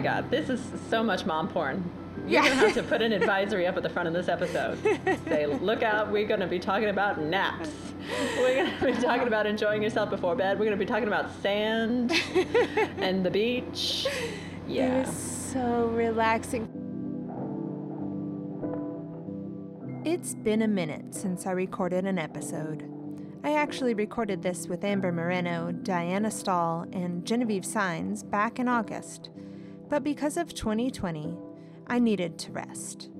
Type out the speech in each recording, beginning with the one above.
my God, this is so much mom porn. You're gonna have to put an advisory up at the front of this episode. Say, look out, we're gonna be talking about naps. We're gonna be talking about enjoying yourself before bed. We're gonna be talking about sand and the beach. It Yeah. was so relaxing. It's been a minute since I recorded an episode. I actually recorded this with Amber Moreno, Diana Stahl, and Genevieve Signs back in August. But because of 2020, I needed to rest.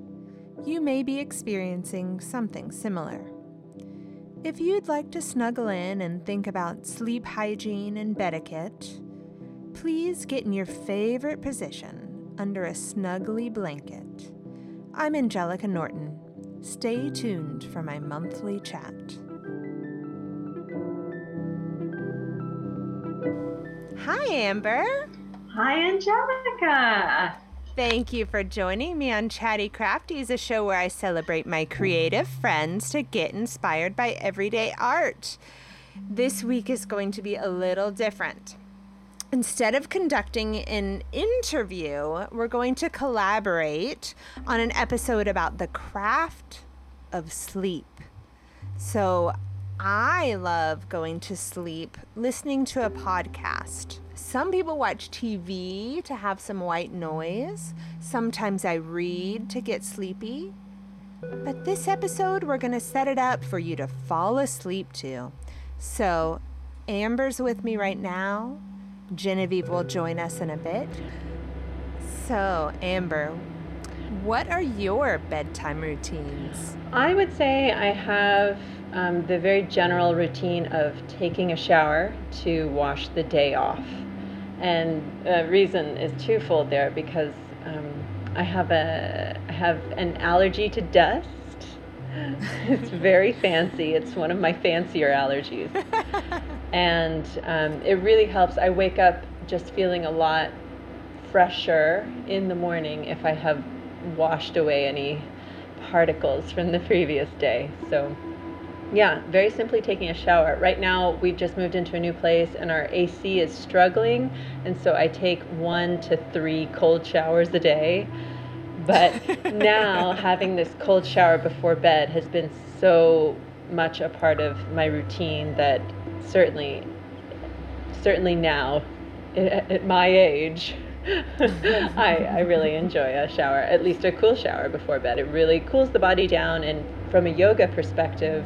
You may be experiencing something similar. If you'd like to snuggle in and think about sleep hygiene and bed etiquette, please get in your favorite position under a snuggly blanket. I'm Angelica Norton. Stay tuned for my monthly chat. Hi, Amber. Hi, Angelica. Thank you for joining me on Chatty Crafties, a show where I celebrate my creative friends to get inspired by everyday art. This week is going to be a little different. Instead of conducting an interview, we're going to collaborate on an episode about the craft of sleep. So, I love going to sleep listening to a podcast. Some people watch TV to have some white noise. Sometimes I read to get sleepy. But this episode, we're going to set it up for you to fall asleep to. So, Amber's with me right now. Genevieve will join us in a bit. So, Amber, what are your bedtime routines? I would say I have um, the very general routine of taking a shower to wash the day off. And the reason is twofold there because um, I have a I have an allergy to dust. it's very fancy. It's one of my fancier allergies. and um, it really helps. I wake up just feeling a lot fresher in the morning if I have washed away any particles from the previous day. So, yeah, very simply taking a shower. Right now, we've just moved into a new place and our AC is struggling, and so I take one to three cold showers a day. But now, having this cold shower before bed has been so much a part of my routine that certainly, certainly now, at, my age, I, I really enjoy a shower, at least a cool shower before bed. It really cools the body down, and from a yoga perspective,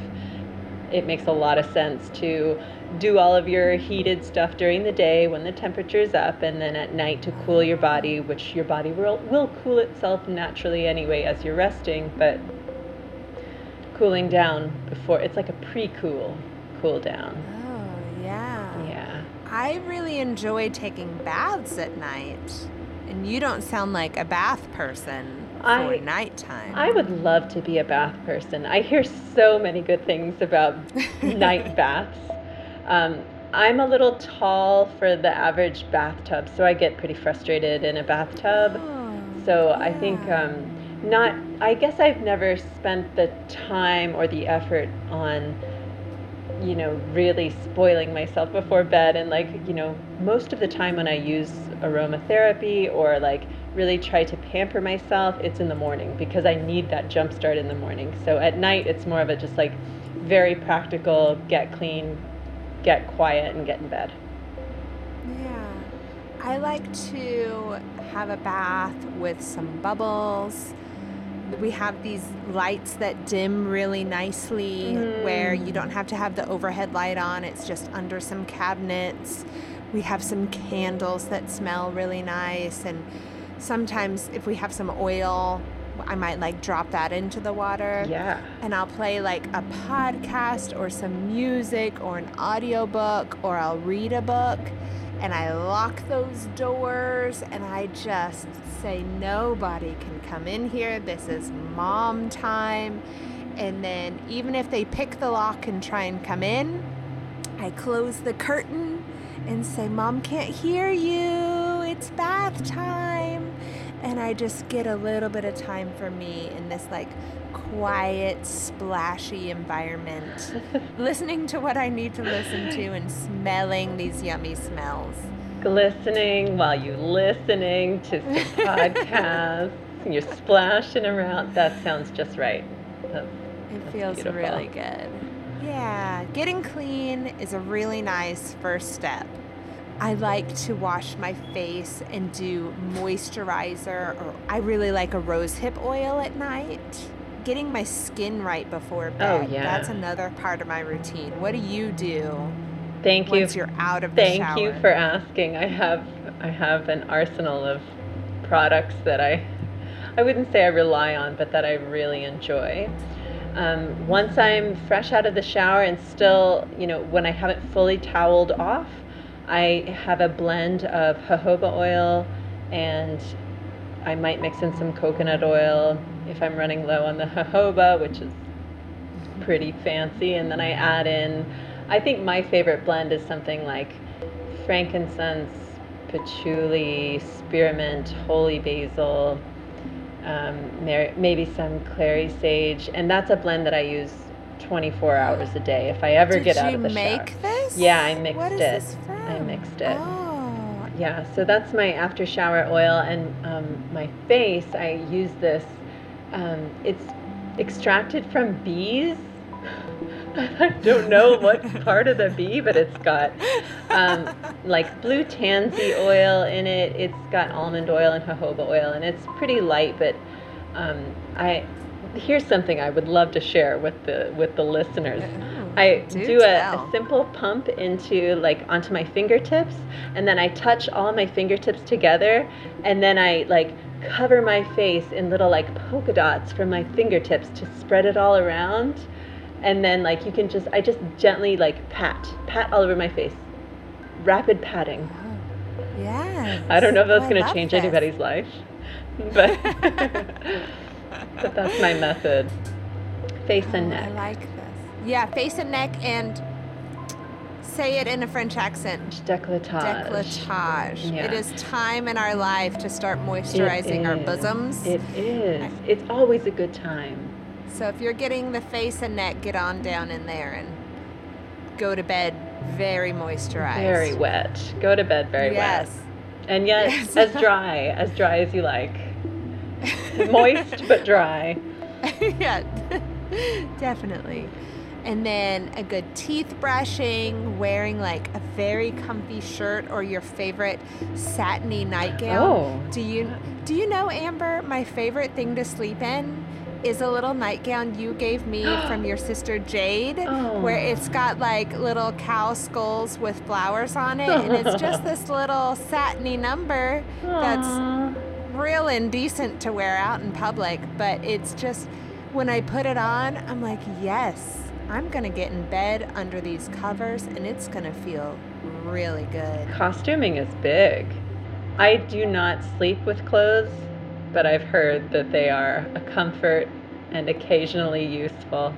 it makes a lot of sense to do all of your heated stuff during the day when the temperature's up, and then at night to cool your body, which your body will, will cool itself naturally anyway as you're resting, but cooling down before it's like a pre cool cool down. Oh, yeah. Yeah. I really enjoy taking baths at night. And you don't sound like a bath person for I- nighttime. I would love to be a bath person. I hear so many good things about night baths. Um, I'm a little tall for the average bathtub, so I get pretty frustrated in a bathtub. Oh, So I think um, not. I guess I've never spent the time or the effort on, you know, really spoiling myself before bed. And like, you know, most of the time when I use aromatherapy or like really try to pamper myself, it's in the morning because I need that jump start in the morning. So at night, it's more of a just like very practical, get clean, get quiet, and get in bed. Yeah. I like to have a bath with some bubbles. We have these lights that dim really nicely where you mm. don't have to have the overhead light on, it's just under some cabinets. We have some candles that smell really nice and sometimes if we have some oil, I might like drop that into the water Yeah. and I'll play like a podcast or some music or an audiobook or I'll read a book and I lock those doors and I just say nobody can come in here. This is mom time. And then even if they pick the lock and try and come in, I close the curtain and say, Mom can't hear you. It's bath time. And I just get a little bit of time for me in this like quiet, splashy environment, listening to what I need to listen to and smelling these yummy smells. glistening while you listening to some podcasts. and you're splashing around. That sounds just right. That's, It that's feels beautiful. really good. Yeah, getting clean is a really nice first step. I like to wash my face and do moisturizer, or I really like a rosehip oil at night. Getting my skin right before bed. Oh, yeah. That's another part of my routine. What do you do Thank you. once you're out of the shower? Thank shower? you for asking. I have I have an arsenal of products that I I wouldn't say I rely on, but that I really enjoy. Um, once I'm fresh out of the shower and still, you know, when I haven't fully toweled off, I have a blend of jojoba oil and I might mix in some coconut oil if I'm running low on the jojoba, which is pretty fancy. And then I add in, I think my favorite blend is something like frankincense, patchouli, spearmint, holy basil, um, maybe some clary sage. And that's a blend that I use 24 hours a day if I ever Did get out of the make this? Yeah, I mixed What is it. this from? I mixed it. Oh, Yeah, so that's my after shower oil, and um, my face. I use this. Um, it's extracted from bees. I don't know what part of the bee, but it's got um, like blue tansy oil in it. It's got almond oil and jojoba oil, and it's pretty light. But um, I here's something I would love to share with the with the listeners. Oh, I do do, a, a simple pump into like onto my fingertips, and then I touch all my fingertips together, and then I like cover my face in little like polka dots from my fingertips to spread it all around, and then like you can just I just gently like pat pat all over my face, rapid patting. Yeah. I don't know if that's Oh, going to change this. anybody's life, but but that's my method. Face and Oh, neck. I like this. Yeah, face and neck, and say it in a French accent. Decolletage. Decolletage. Yeah. It is time in our life to start moisturizing our bosoms. It is. It's always a good time. so if you're getting the face and neck, get on down in there and go to bed very moisturized. Very wet. Go to bed very wet. yes. wet. And yet Yes. as dry, as dry as you like. Moist but dry. yeah, definitely. And then a good teeth brushing, wearing like a very comfy shirt or your favorite satiny nightgown. Oh. Do you do you know Amber, my favorite thing to sleep in is a little nightgown you gave me from your sister Jade Oh. where it's got like little cow skulls with flowers on it and it's just this little satiny number that's Aw. Real indecent to wear out in public, but it's just when I put it on, I'm like, yes, I'm gonna get in bed under these covers and it's gonna feel really good. Costuming is big. I do not sleep with clothes, but I've heard that they are a comfort and occasionally useful.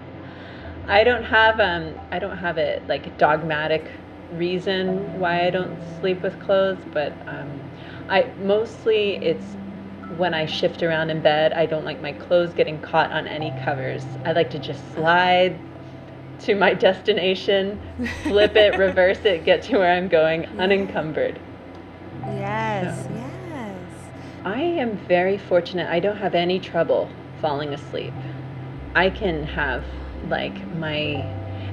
I don't have um I don't have a like dogmatic reason why I don't sleep with clothes, but um I mostly it's when I shift around in bed, I don't like my clothes getting caught on any covers. I like to just slide to my destination, flip it, reverse it, get to where I'm going unencumbered. Yes, Yeah. yes. I am very fortunate. I don't have any trouble falling asleep. I can have like my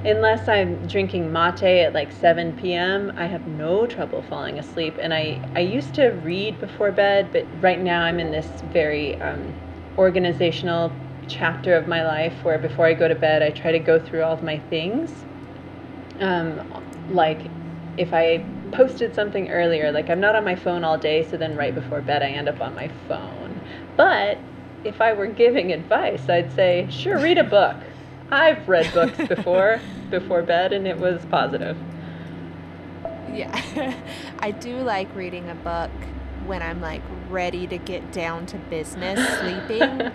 unless I'm drinking mate at like 7 p.m., I have no trouble falling asleep. And I I used to read before bed, but right now I'm in this very um, organizational chapter of my life where before I go to bed, I try to go through all of my things. Um, like if I posted something earlier, like I'm not on my phone all day, so then right before bed I end up on my phone. But if I were giving advice, I'd say, sure, read a book. I've read books before, before bed, and it was positive. Yeah. I do like reading a book when I'm like ready to get down to business sleeping.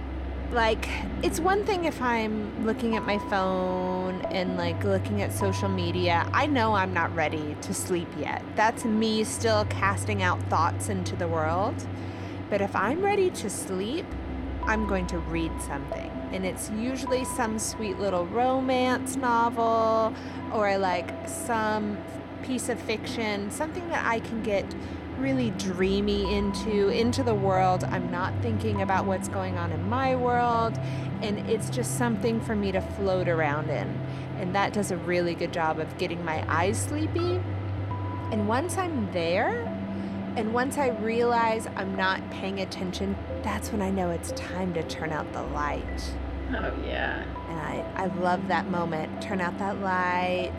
like it's one thing if I'm looking at my phone and like looking at social media. I know I'm not ready to sleep yet. That's me still casting out thoughts into the world. But if I'm ready to sleep, I'm going to read something. And it's usually some sweet little romance novel or like some piece of fiction, something that I can get really dreamy into, into the world. I'm not thinking about what's going on in my world, and it's just something for me to float around in. And that does a really good job of getting my eyes sleepy. And once I'm there, and once I realize I'm not paying attention, that's when I know it's time to turn out the light. Oh, yeah. And I, I love that moment. Turn out that light,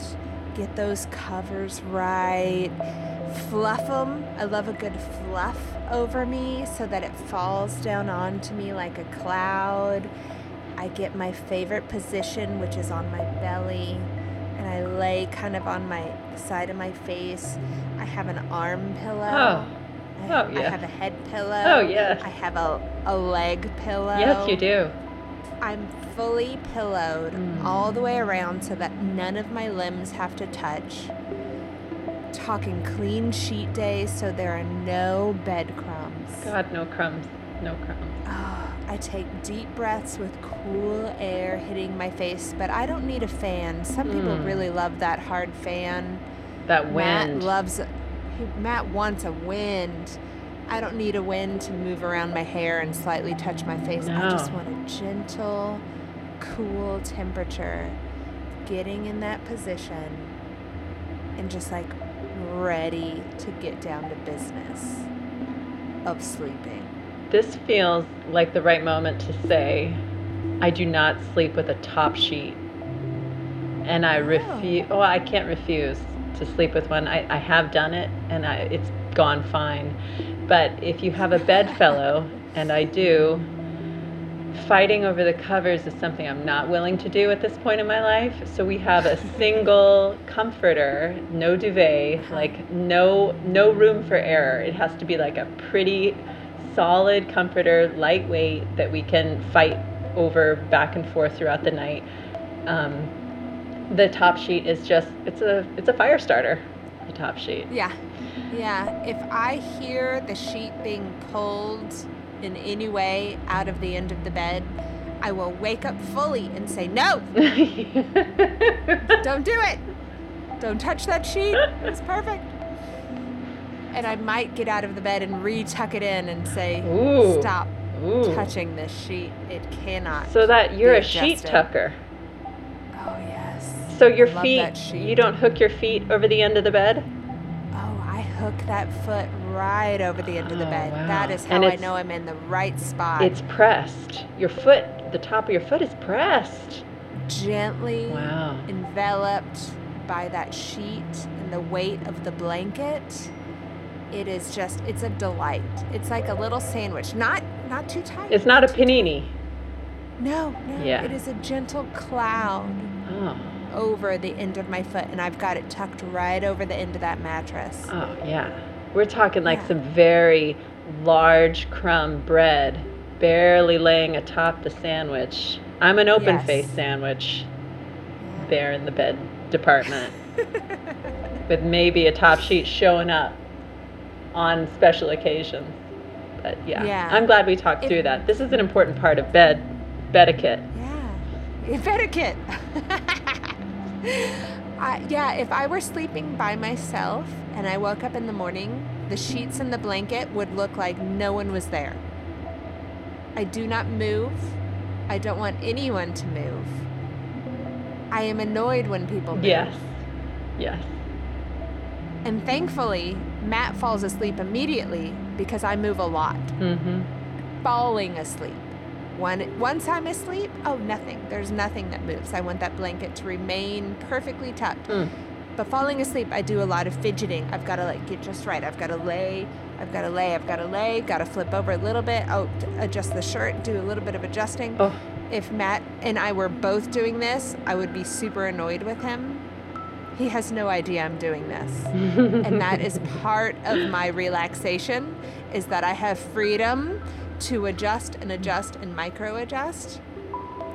get those covers right, fluff them. I love a good fluff over me so that it falls down onto me like a cloud. I get my favorite position, which is on my belly, and I lay kind of on my side of my face. I have an arm pillow. Oh. I, Oh, yeah. I have a head pillow. Oh, yes. I have a, a leg pillow. Yes, you do. I'm fully pillowed Mm. all the way around so that none of my limbs have to touch. Talking clean sheet day so there are no breadcrumbs. God, no crumbs. No crumbs. Oh, I take deep breaths with cool air hitting my face, but I don't need a fan. Some people Mm. really love that hard fan. That Matt wind. loves Matt wants a wind. I don't need a wind to move around my hair and slightly touch my face. I just want a gentle, cool temperature. Getting in that position and just like ready to get down to business of sleeping. This feels like the right moment to say, I do not sleep with a top sheet. And I refuse, oh, I can't refuse to sleep with one. I, I have done it and I, it's gone fine. But if you have a bedfellow, and I do, fighting over the covers is something I'm not willing to do at this point in my life. So we have a single comforter, no duvet, like no no room for error. It has to be like a pretty solid comforter, lightweight that we can fight over back and forth throughout the night. Um, the top sheet is just it's a it's a fire starter. The top sheet. Yeah. Yeah. If I hear the sheet being pulled in any way out of the end of the bed, I will wake up fully and say, No, don't do it. Don't touch that sheet. It's perfect. And I might get out of the bed and re-tuck it in and say, Ooh. Stop Ooh. touching this sheet. It cannot. So that you're a sheet tucker. Oh, yes. So your feet, you don't hook your feet over the end of the bed? Oh, hook that foot right over the end of the Oh, bed. wow. That is how I know I'm in the right spot. It's pressed. Your foot, the top of your foot is pressed. gently Wow. enveloped by that sheet and the weight of the blanket. It is just it's a delight. It's like a little sandwich. Not not too tight. It's not a panini. No, no. Yeah. It is a gentle cloud Oh, over the end of my foot and I've got it tucked right over the end of that mattress. oh yeah. We're talking like Yeah. some very large crumb bread, barely laying atop the sandwich. I'm an open Yes. face sandwich Yeah. there in the bed department with maybe a top sheet showing up on special occasions. But yeah, Yeah. I'm glad we talked through that. This is an important part of bed etiquette. Yeah. Etiquette. I, yeah, if I were sleeping by myself and I woke up in the morning, the sheets and the blanket would look like no one was there. I do not move. I don't want anyone to move. I am annoyed when people move. Yes. Yes. And thankfully, Matt falls asleep immediately because I move a lot. Mm-hmm. falling asleep. When, once I'm asleep, oh, nothing. There's nothing that moves. I want that blanket to remain perfectly tucked. Mm. But falling asleep, I do a lot of fidgeting. I've got to like get just right. I've got to lay. I've got to lay. I've got to lay. Got to flip over a little bit. Oh, adjust the shirt. Do a little bit of adjusting. Oh, If Matt and I were both doing this, I would be super annoyed with him. He has no idea I'm doing this and that is part of my relaxation is that I have freedom to adjust and adjust and micro adjust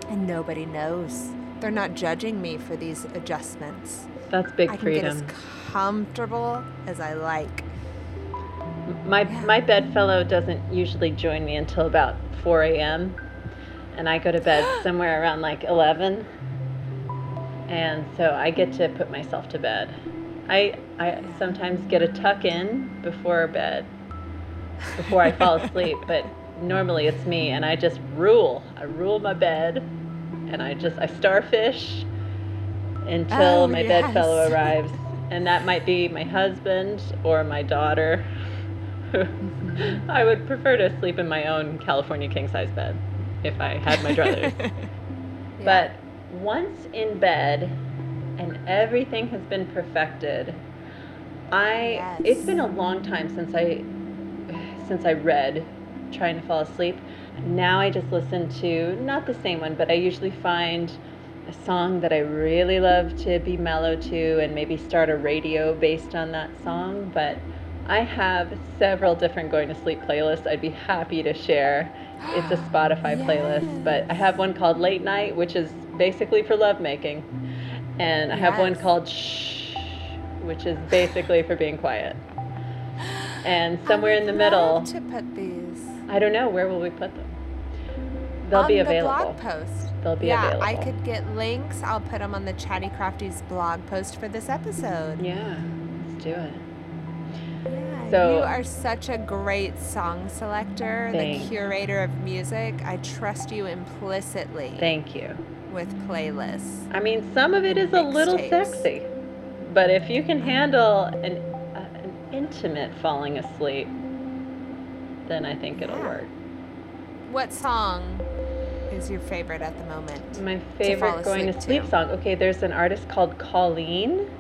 and nobody knows. They're not judging me for these adjustments. that's big I can freedom. get as comfortable as I like. My Yeah. my bedfellow doesn't usually join me until about 4 a.m. and I go to bed somewhere around like 11. And so I get to put myself to bed. I I sometimes get a tuck in before bed, before I fall asleep, but normally it's me, and I just rule. I rule my bed, and I just I starfish until Oh, my yes. bedfellow arrives, and that might be my husband or my daughter. I would prefer to sleep in my own California king size bed if I had my druthers. But once in bed and everything has been perfected, I it's been a long time since I since I read trying to fall asleep. Now I just listen to not the same one, but I usually find a song that I really love to be mellow to and maybe start a radio based on that song, but I have several different going to sleep playlists I'd be happy to share. It's a Spotify playlist, but I have one called Late Night, which is basically for lovemaking. And I have one called Shh, which is basically for being quiet. And somewhere in the middle, to put these I don't know, where will we put them? They'll on be available. On the blog post. They'll be yeah, available. I could get links. I'll put them on the Chatty Crafties blog post for this episode. Yeah, let's do it. Yeah, So- you are such a great song selector, Thank the curator of music. I trust you implicitly Thank you. with playlists. I mean, some of it is a little Mixtapes. sexy, but if you can handle an, uh, an intimate falling asleep, then I think it'll Yeah. work. What song is your favorite at the moment? My favorite going to sleep to. song. Okay, there's an artist called Colleen,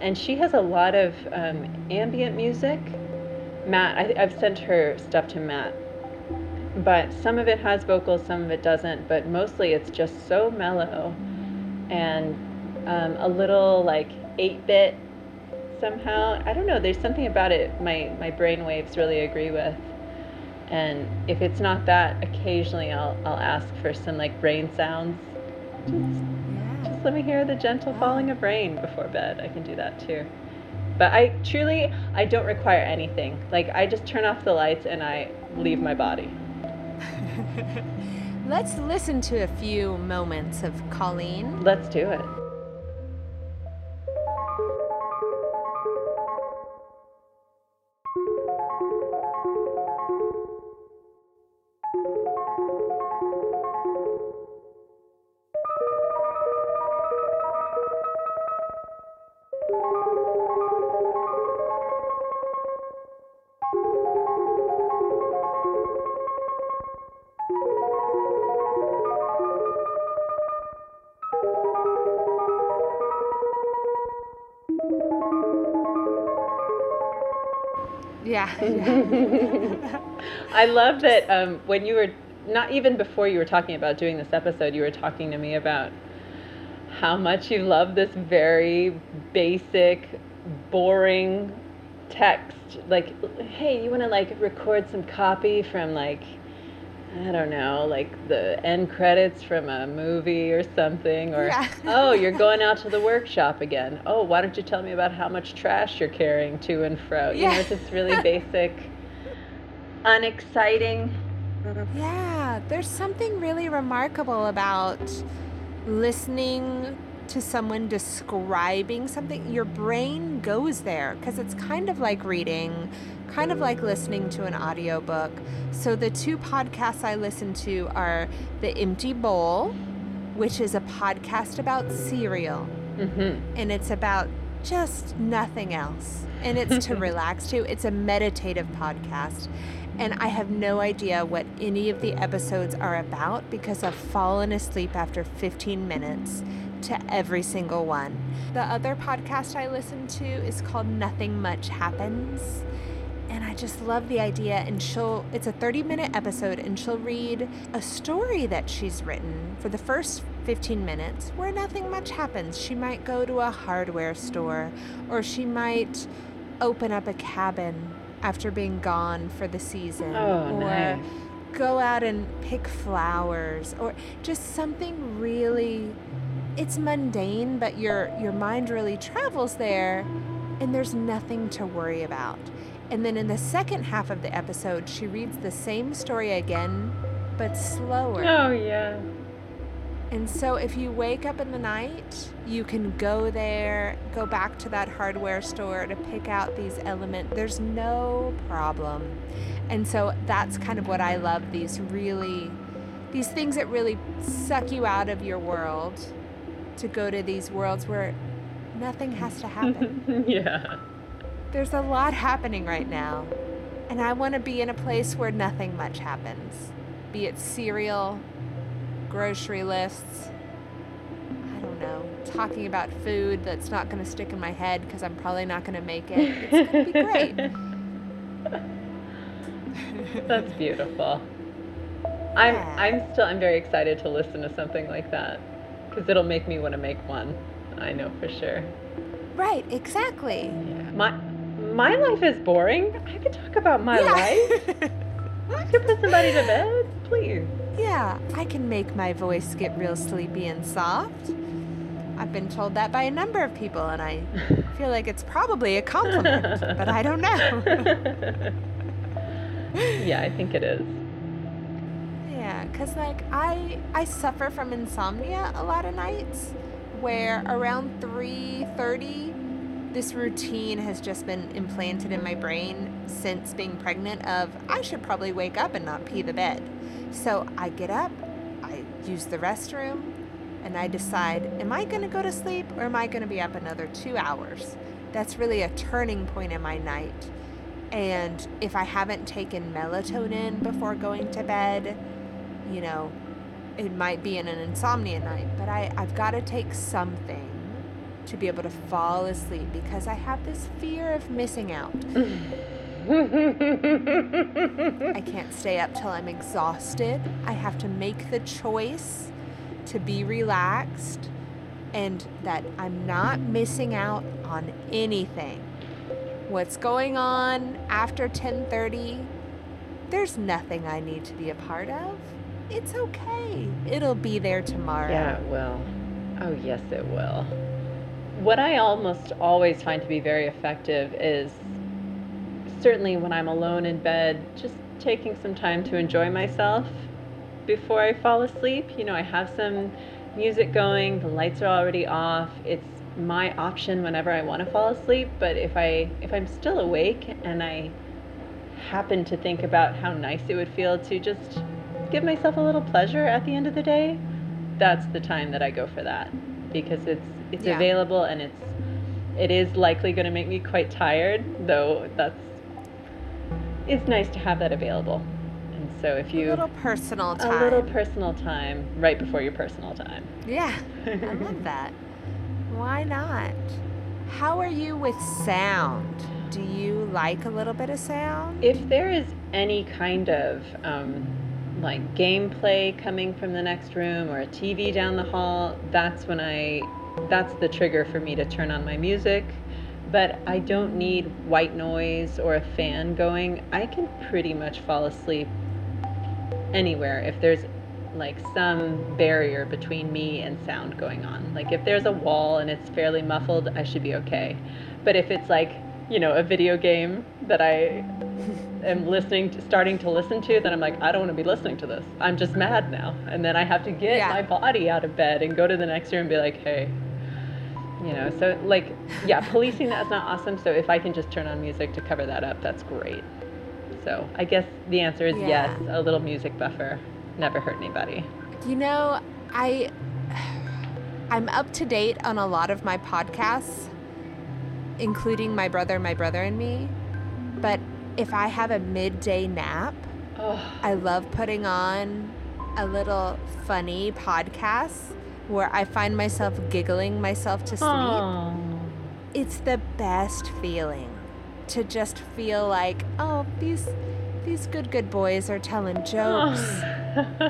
and she has a lot of um, ambient music. Matt, I, I've sent her stuff to Matt, but some of it has vocals, some of it doesn't. But mostly, it's just so mellow, and um, a little like eight bit somehow. I don't know. There's something about it. My my brain waves really agree with. And if it's not that, occasionally I'll I'll ask for some like rain sounds. Just Yeah. just let me hear the gentle falling of rain before bed. I can do that too. But I truly I don't require anything. Like I just turn off the lights and I leave my body. Let's listen to a few moments of Colleen. Let's do it. Yeah. I love that um, when you were not even before you were talking about doing this episode, you were talking to me about how much you love this very basic, boring text. Like, hey, you want to like record some copy from like I don't know, like the end credits from a movie or something, or Yeah. oh, you're going out to the workshop again. Oh, why don't you tell me about how much trash you're carrying to and fro? You know, it's just really basic, unexciting. Yeah, there's something really remarkable about listening to someone describing something. Your brain goes there because it's kind of like reading, kind of like listening to an audiobook. So the two podcasts I listen to are The Empty Bowl, which is a podcast about cereal hmm and it's about just nothing else. And it's to relax to. It's a meditative podcast. And I have no idea what any of the episodes are about because I've fallen asleep after 15 minutes to every single one. The other podcast I listen to is called Nothing Much Happens. And I just love the idea. And she'll, it's a 30 minute episode, and she'll read a story that she's written for the first 15 minutes where nothing much happens. She might go to a hardware store, or she might open up a cabin after being gone for the season, Oh, or nice. go out and pick flowers, or just something really. It's mundane, but your your mind really travels there, and there's nothing to worry about. And then in the second half of the episode, she reads the same story again, but slower. Oh yeah. And so if you wake up in the night You can go there, go back to that hardware store to pick out these elements. There's no problem. And so that's kind of what I love these really, these things that really suck you out of your world to go to these worlds where nothing has to happen. yeah. There's a lot happening right now. And I want to be in a place where nothing much happens, be it cereal, grocery lists, I don't know, talking about food that's not going to stick in my head because I'm probably not going to make it. It's going to be great. That's beautiful. I'm Yeah. I'm still I'm very excited to listen to something like that because it'll make me want to make one. I know for sure. right, exactly. Yeah. My my life is boring. I could talk about my life. I could put somebody to bed, please. yeah, I can make my voice get real sleepy and soft. I've been told that by a number of people, and I feel like it's probably a compliment, but I don't know. yeah, I think it is. Yeah, cause like I I suffer from insomnia a lot of nights, where around three thirty, this routine has just been implanted in my brain since being pregnant. Of I should probably wake up and not pee the bed, so I get up, I use the restroom, and I decide: Am I gonna go to sleep or am I gonna be up another two hours? That's really a turning point in my night. And if I haven't taken melatonin before going to bed, you know, it might be in an insomnia night, but I, I've got to take something to be able to fall asleep because I have this fear of missing out. I can't stay up till I'm exhausted. I have to make the choice to be relaxed and that I'm not missing out on anything. What's going on after 10:30? There's nothing I need to be a part of. It's okay. It'll be there tomorrow. Yeah, it will. Oh, yes, it will. What I almost always find to be very effective is certainly when I'm alone in bed, just taking some time to enjoy myself before I fall asleep. You know, I have some music going, the lights are already off. It's my option whenever I want to fall asleep, but if I if I'm still awake and I happen to think about how nice it would feel to just give myself a little pleasure at the end of the day, that's the time that I go for that because it's it's Yeah. available and it's it is likely going to make me quite tired, though that's it's nice to have that available. And so if you A little personal time. a little personal time right before your personal time. yeah, I love that. Why not? How are you with sound? Do you like a little bit of sound? If there is any kind of um, like gameplay coming from the next room or a TV down the hall, that's when I, that's the trigger for me to turn on my music. But I don't need white noise or a fan going. I can pretty much fall asleep anywhere if there's like some barrier between me and sound going on. Like if there's a wall and it's fairly muffled, I should be okay. But if it's like, you know, a video game that I am listening to, starting to listen to, then I'm like, I don't want to be listening to this. I'm just mad now. And then I have to get Yeah. my body out of bed and go to the next room and be like, hey, you know, so like, yeah, policing that's not awesome. So if I can just turn on music to cover that up, that's great. So I guess the answer is yes, a little music buffer never hurt anybody. You know, I I'm up to date on a lot of my podcasts, including my brother, my brother and me. But if I have a midday nap, Oh, I love putting on a little funny podcast where I find myself giggling myself to sleep. Aw. It's the best feeling to just feel like, oh, these these good good boys are telling jokes.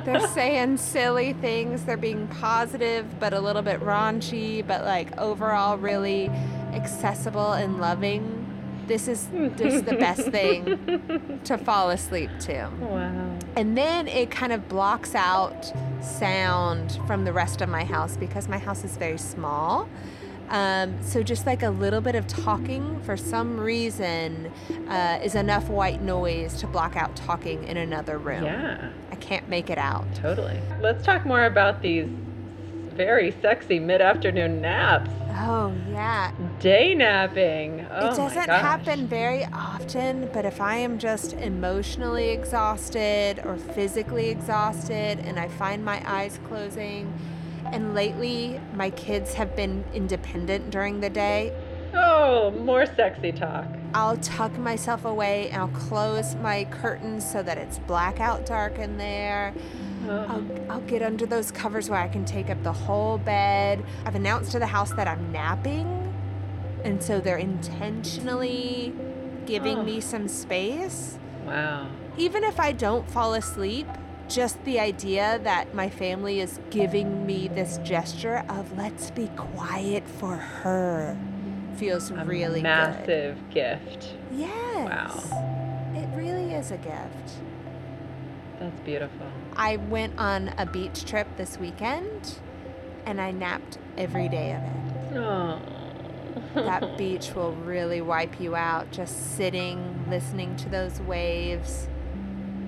They're saying silly things. They're being positive, but a little bit raunchy, but like overall really accessible and loving. This is just the best thing to fall asleep to. wow. And then it kind of blocks out sound from the rest of my house because my house is very small. Um, so just like a little bit of talking for some reason uh, is enough white noise to block out talking in another room. Yeah, I can't make it out. totally. Let's talk more about these very sexy mid-afternoon naps. Oh, yeah. Day napping. Oh it doesn't happen very often, but if I am just emotionally exhausted or physically exhausted and I find my eyes closing, and lately my kids have been independent during the day, Oh, more sexy talk. I'll tuck myself away and I'll close my curtains so that it's blackout dark in there. I'll, I'll get under those covers where I can take up the whole bed. I've announced to the house that I'm napping, and so they're intentionally giving Oh. me some space. Wow. Even if I don't fall asleep, just the idea that my family is giving me this gesture of let's be quiet for her feels A really good. massive gift. Yes. Wow. It really is a gift. That's beautiful. I went on a beach trip this weekend and I napped every day of it. Oh. That beach will really wipe you out just sitting, listening to those waves,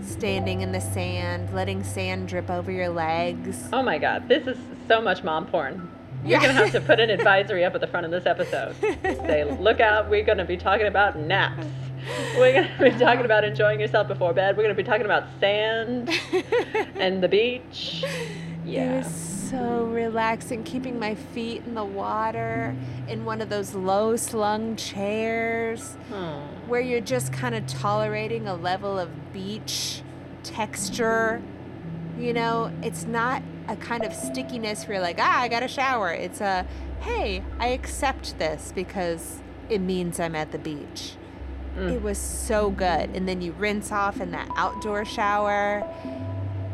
standing in the sand, letting sand drip over your legs. Oh my god, this is so much mom porn. You're Yeah. gonna have to put an advisory up at the front of this episode. Say, look out, we're gonna be talking about naps. We're gonna be talking about enjoying yourself before bed. We're gonna be talking about sand and the beach. It Yeah. was so relaxing, keeping my feet in the water in one of those low slung chairs. Oh. where you're just kind of tolerating a level of beach texture. You know, it's not a kind of stickiness where you're like, ah, I got a shower. It's a, hey, I accept this because it means I'm at the beach. Mm. It was so good. And then you rinse off in that outdoor shower.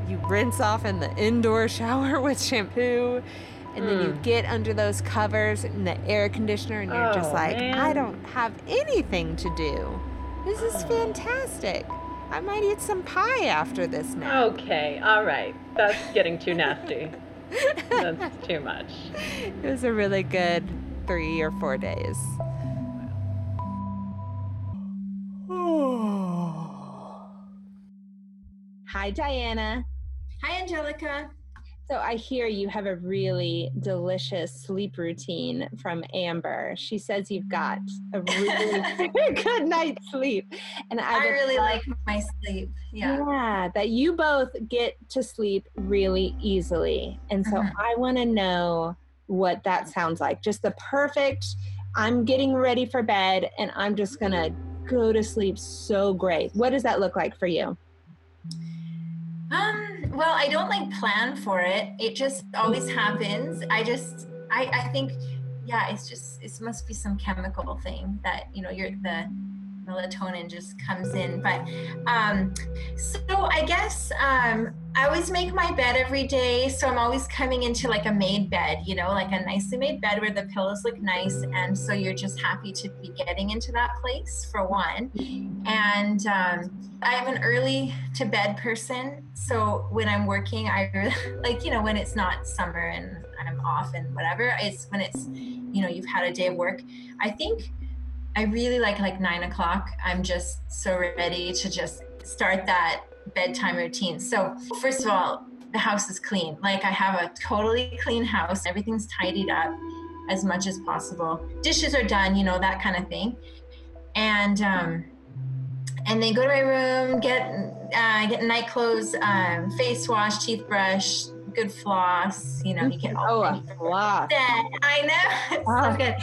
You rinse off in the indoor shower with shampoo. And then you Mm. get under those covers in the air conditioner, and you're just Oh, like, I don't have anything to do. This is fantastic. I might eat some pie after this now. Okay, all right. That's getting too nasty. That's too much. It was a really good three or four days. Hi, Diana. Hi, Angelica. So I hear you have a really delicious sleep routine from Amber. She says you've got a really good night's sleep. And I, I really love- like my sleep. Yeah. Yeah, that you both get to sleep really easily. And so Mhm. I want to know what that sounds like. Just the perfect, I'm getting ready for bed and I'm just going to go to sleep so great. What does that look like for you? Um, well, I don't like plan for it. It just always happens. I just I I think yeah, it's just it must be some chemical thing that, you know, you're the melatonin just comes in. But um so I guess um I always make my bed every day, so I'm always coming into like a made bed, you know, like a nicely made bed where the pillows look nice, and so you're just happy to be getting into that place for one. And um, I'm an early to bed person, so when I'm working, I like you know when it's not summer and I'm off and whatever. It's when it's you know you've had a day of work. I think I really like like nine o'clock. I'm just so ready to just start that bedtime routine. So first of all, the house is clean. Like I have a totally clean house. Everything's tidied up as much as possible. Dishes are done, you know that kind of thing. And um, and then go to my room, get uh, get night clothes, um, face wash, teeth brush, good floss. You know, you get all Oh, a floss. I know. It's Wow. so good.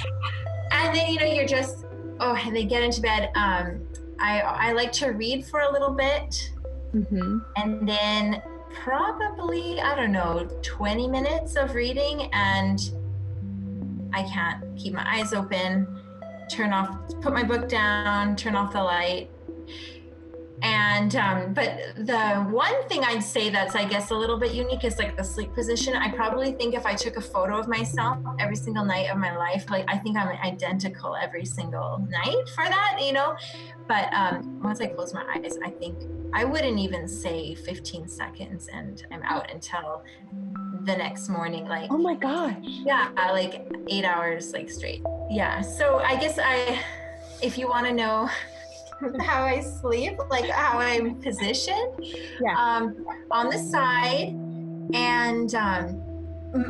And then you know you're just oh, and they get into bed. Um, I I like to read for a little bit, Mm-hmm. and then probably I don't know 20 minutes of reading, and I can't keep my eyes open. Turn off, put my book down, turn off the light. And um, but the one thing I'd say that's I guess a little bit unique is like the sleep position. I probably think if I took a photo of myself every single night of my life, like I think I'm identical every single night for that, you know. But um, once I close my eyes, I think I wouldn't even say 15 seconds, and I'm out until the next morning. Like Oh my gosh. yeah, like eight hours like straight. Yeah. So I guess I, if you want to know how I sleep, like how I'm positioned, Yeah. um, on the side, and um,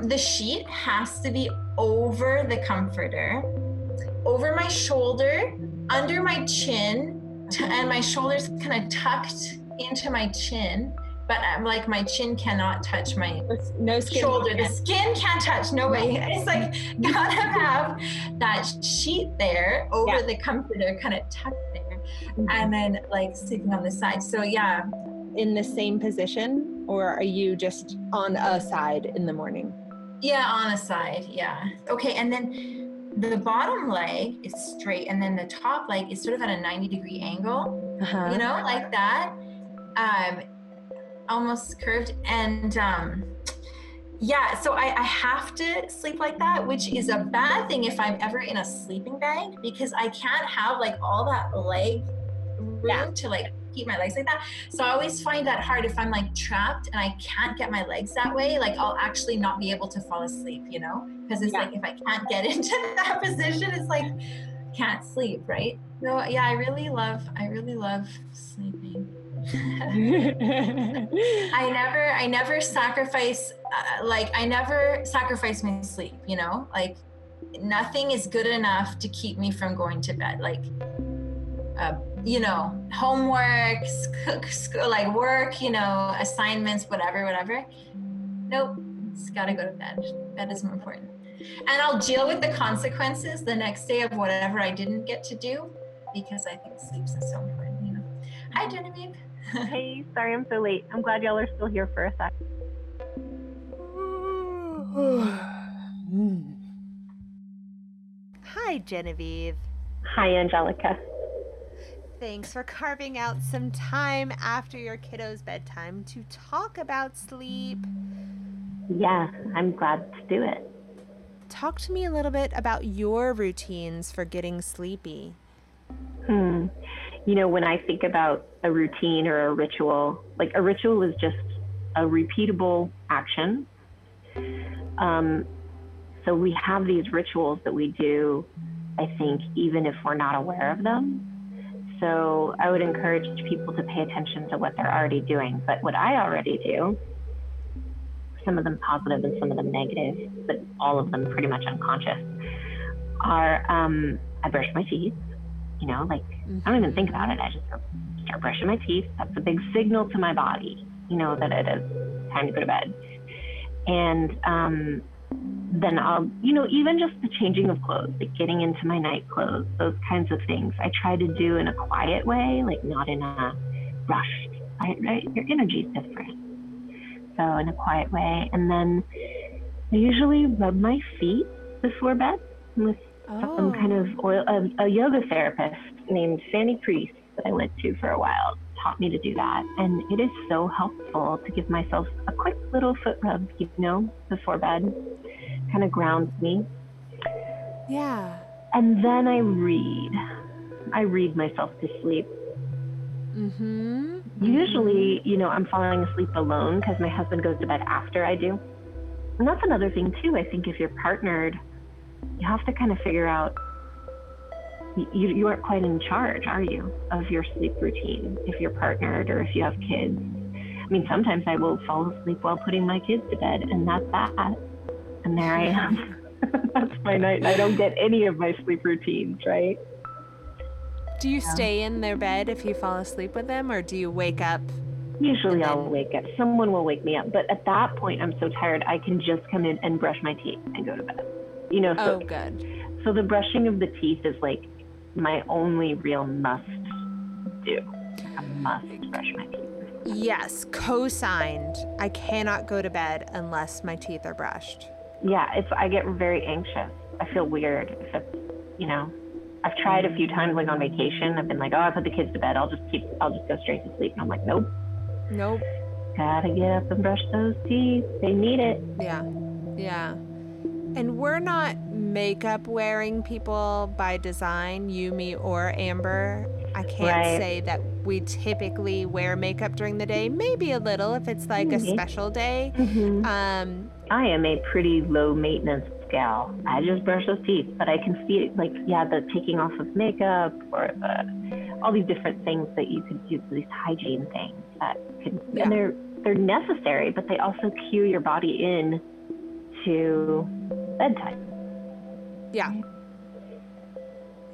the sheet has to be over the comforter, over my shoulder, under my chin, t- and my shoulders kind of tucked into my chin. But I'm like my chin cannot touch my No skin. shoulder. The skin can't touch. No way. It's like gotta have that sheet there over Yeah. the comforter, kind of tucked there, and then like sitting on the side. So yeah, in the same position, or are you just on a side in the morning? yeah, on a side. Yeah. Okay, and then the bottom leg is straight, and then the top leg is sort of at a 90 degree angle. Uh-huh. you know, like that, um, almost curved. And um, yeah, so I, I have to sleep like that, which is a bad thing if I'm ever in a sleeping bag because I can't have like all that leg room Yeah. to like keep my legs like that. So I always find that hard if I'm like trapped and I can't get my legs that way, like I'll actually not be able to fall asleep, you know? Because it's Yeah. like if I can't get into that position, it's like can't sleep, right? So yeah, I really love I really love sleeping. I never I never sacrifice uh, like I never sacrifice my sleep, you know? Like nothing is good enough to keep me from going to bed. Like uh, you know, homework, sc- sc- like work, you know, assignments, whatever, whatever. Nope, it's gotta go to bed. Bed is more important. And I'll deal with the consequences the next day of whatever I didn't get to do because I think sleep is so important, you know. Hi, Genevieve. Hey, sorry I'm so late. I'm glad y'all are still here for a sec. Hi, Genevieve. Hi, Angelica. Thanks for carving out some time after your kiddo's bedtime to talk about sleep. Yeah, I'm glad to do it. Talk to me a little bit about your routines for getting sleepy. Hmm. You know, when I think about a routine or a ritual, like a ritual is just a repeatable action. Um, so we have these rituals that we do, I think, even if we're not aware of them. So I would encourage people to pay attention to what they're already doing. But what I already do, some of them positive and some of them negative, but all of them pretty much unconscious, are um, I brush my teeth. You know, like I don't even think about it. I just start brushing my teeth. That's a big signal to my body, you know, that it is time to go to bed. And um, then I'll, you know, even just the changing of clothes, like getting into my night clothes, those kinds of things, I try to do in a quiet way, like not in a rushed, right? right? Your energy is different. So in a quiet way. And then I usually rub my feet before bed with some kind of oil. A, a yoga therapist named Fanny Priest that I went to for a while taught me to do that, and it is so helpful to give myself a quick little foot rub, you know, before bed. Kind of grounds me, Yeah. and then I read. I read myself to sleep. Mm-hmm. Usually, you know, I'm falling asleep alone because my husband goes to bed after I do. And that's another thing, too. I think if you're partnered, you have to kind of figure out you, you aren't quite in charge, are you, of your sleep routine if you're partnered or if you have kids. I mean, sometimes I will fall asleep while putting my kids to bed, and that's that. And there I am. that's my night. I don't get any of my sleep routines, right? Do you stay in their bed if you fall asleep with them, or do you wake up? Usually I'll wake up. Someone will wake me up. But at that point, I'm so tired, I can just come in and brush my teeth and go to bed. You know, so, Oh, good. so the brushing of the teeth is like my only real must do. I must brush my teeth. Yes, co-signed. I cannot go to bed unless my teeth are brushed. Yeah, it's, I get very anxious. I feel weird if it's, you know, I've tried a few times like on vacation. I've been like, oh, I put the kids to bed. I'll just keep, I'll just go straight to sleep. And I'm like, nope, Nope. gotta get up and brush those teeth. They need it. Yeah. Yeah. And we're not makeup wearing people by design, you, me, or Amber. I can't Right. say that we typically wear makeup during the day. Maybe a little if it's like a special day. Mm-hmm. Um, I am a pretty low maintenance gal. I just brush those teeth, but I can see like yeah, the taking off of makeup or the all these different things that you could do, these hygiene things that can Yeah. and they're they're necessary, but they also cue your body in to bedtime. Yeah.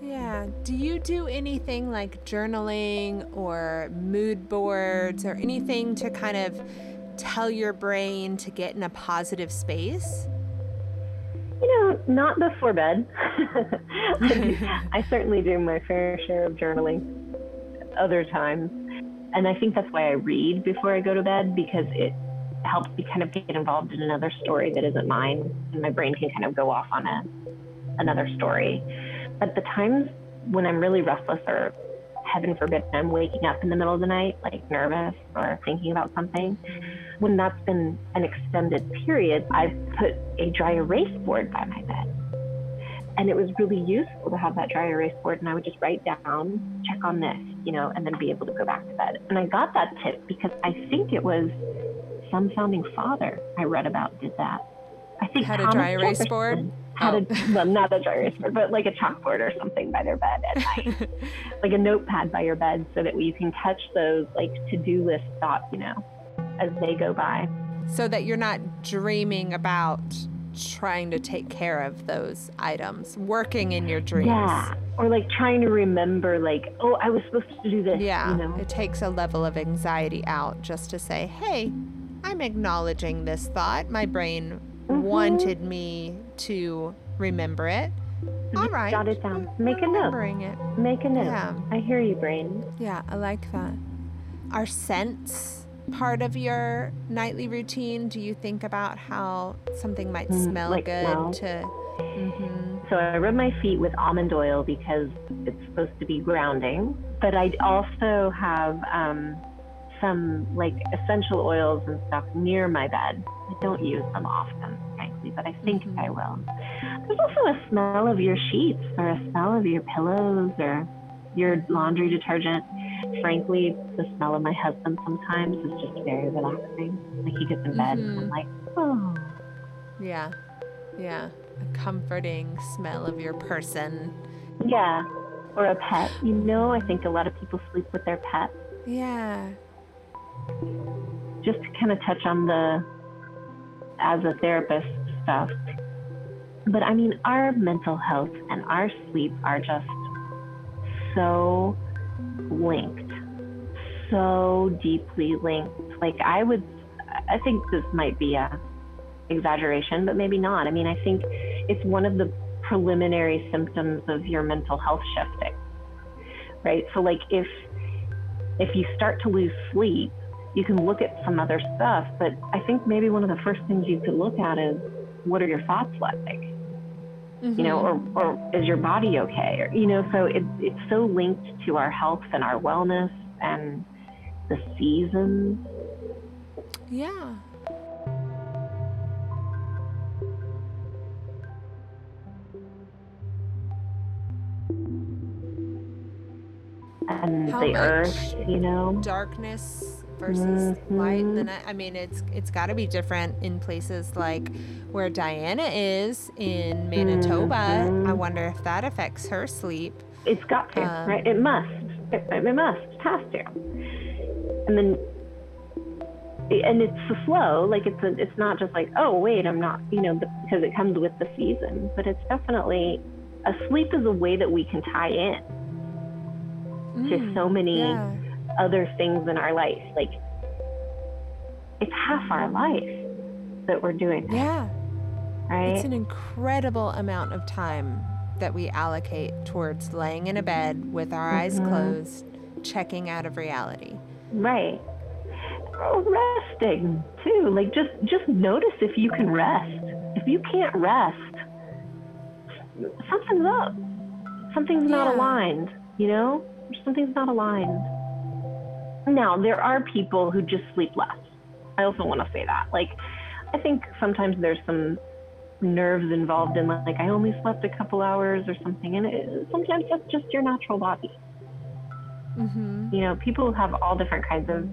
Yeah. Do you do anything like journaling or mood boards or anything to kind of tell your brain to get in a positive space? You know, not before bed. I certainly do my fair share of journaling other times. And I think that's why I read before I go to bed because it helps me kind of get involved in another story that isn't mine. And my brain can kind of go off on a, another story. But the times when I'm really restless or heaven forbid I'm waking up in the middle of the night, like nervous or thinking about something, when that's been an extended period, I've put a dry erase board by my bed. And it was really useful to have that dry erase board, and I would just write down, check on this, you know, and then be able to go back to bed. And I got that tip because I think it was some founding father I read about did that. I think Had a dry erase Jefferson board? Had Oh. a well, not a dry erase board, but like a chalkboard or something by their bed at night, like a notepad by your bed, so that you can catch those like to-do list thoughts, you know, as they go by. so that you're not dreaming about trying to take care of those items, working in your dreams. Yeah, or like trying to remember, like, oh, I was supposed to do this. Yeah, you know. it takes a level of anxiety out just to say, hey, I'm acknowledging this thought. My brain Mhm. wanted me to remember it. All right. Jot it down. Make a note. Remembering it. Make a note. Yeah. I hear you, brain. Yeah, I like that. Are scents part of your nightly routine? Do you think about how something might Mm, smell like good smell. to. hmm So I rub my feet with almond oil because it's supposed to be grounding. But I also have um, some like essential oils and stuff near my bed. I don't use them often, frankly, but I think Mhm. I will. There's also a smell of your sheets or a smell of your pillows or your laundry detergent. Frankly, the smell of my husband sometimes is just very relaxing. Like he gets in bed and I'm Mhm. like, oh. Yeah, yeah. A comforting smell of your person. Yeah. Or a pet. You know, I think a lot of people sleep with their pet. Yeah. Just to kind of touch on the as a therapist stuff. But I mean, our mental health and our sleep are just so linked, so deeply linked. Like, I would, I think this might be a exaggeration, but maybe not. I mean, I think it's one of the preliminary symptoms of your mental health shifting, right? So, like, if if you start to lose sleep, you can look at some other stuff, but I think maybe one of the first things you could look at is what are your thoughts like? You know, mm-hmm. or, or is your body okay? Or, you know, so it, it's so linked to our health and our wellness and the seasons. Yeah. and How the earth, you know? darkness versus light in the Mhm. night. I mean, it's it's got to be different in places like where Diana is in Manitoba. I Mhm. wonder if that affects her sleep. It's got to, Um, right? It must. It, it must. It has to. And then, and it's a flow. Like it's a, it's not just like, oh wait, I'm not, you know, because it comes with the season. But it's definitely a sleep is a way that we can tie in to so many Mm, Yeah. Other things in our life. Like it's half our life that we're doing that, Yeah. right? It's an incredible amount of time that we allocate towards laying in a bed with our eyes Mhm. closed, checking out of reality. Right. Oh, resting too. Like just just notice if you can rest. If you can't rest, something's up. Something's not aligned, you know? Something's not aligned. Now, there are people who just sleep less. I also want to say that. Like I think sometimes there's some nerves involved in like I only slept a couple hours or something and it, sometimes that's just your natural body Mm-hmm. you know, people have all different kinds of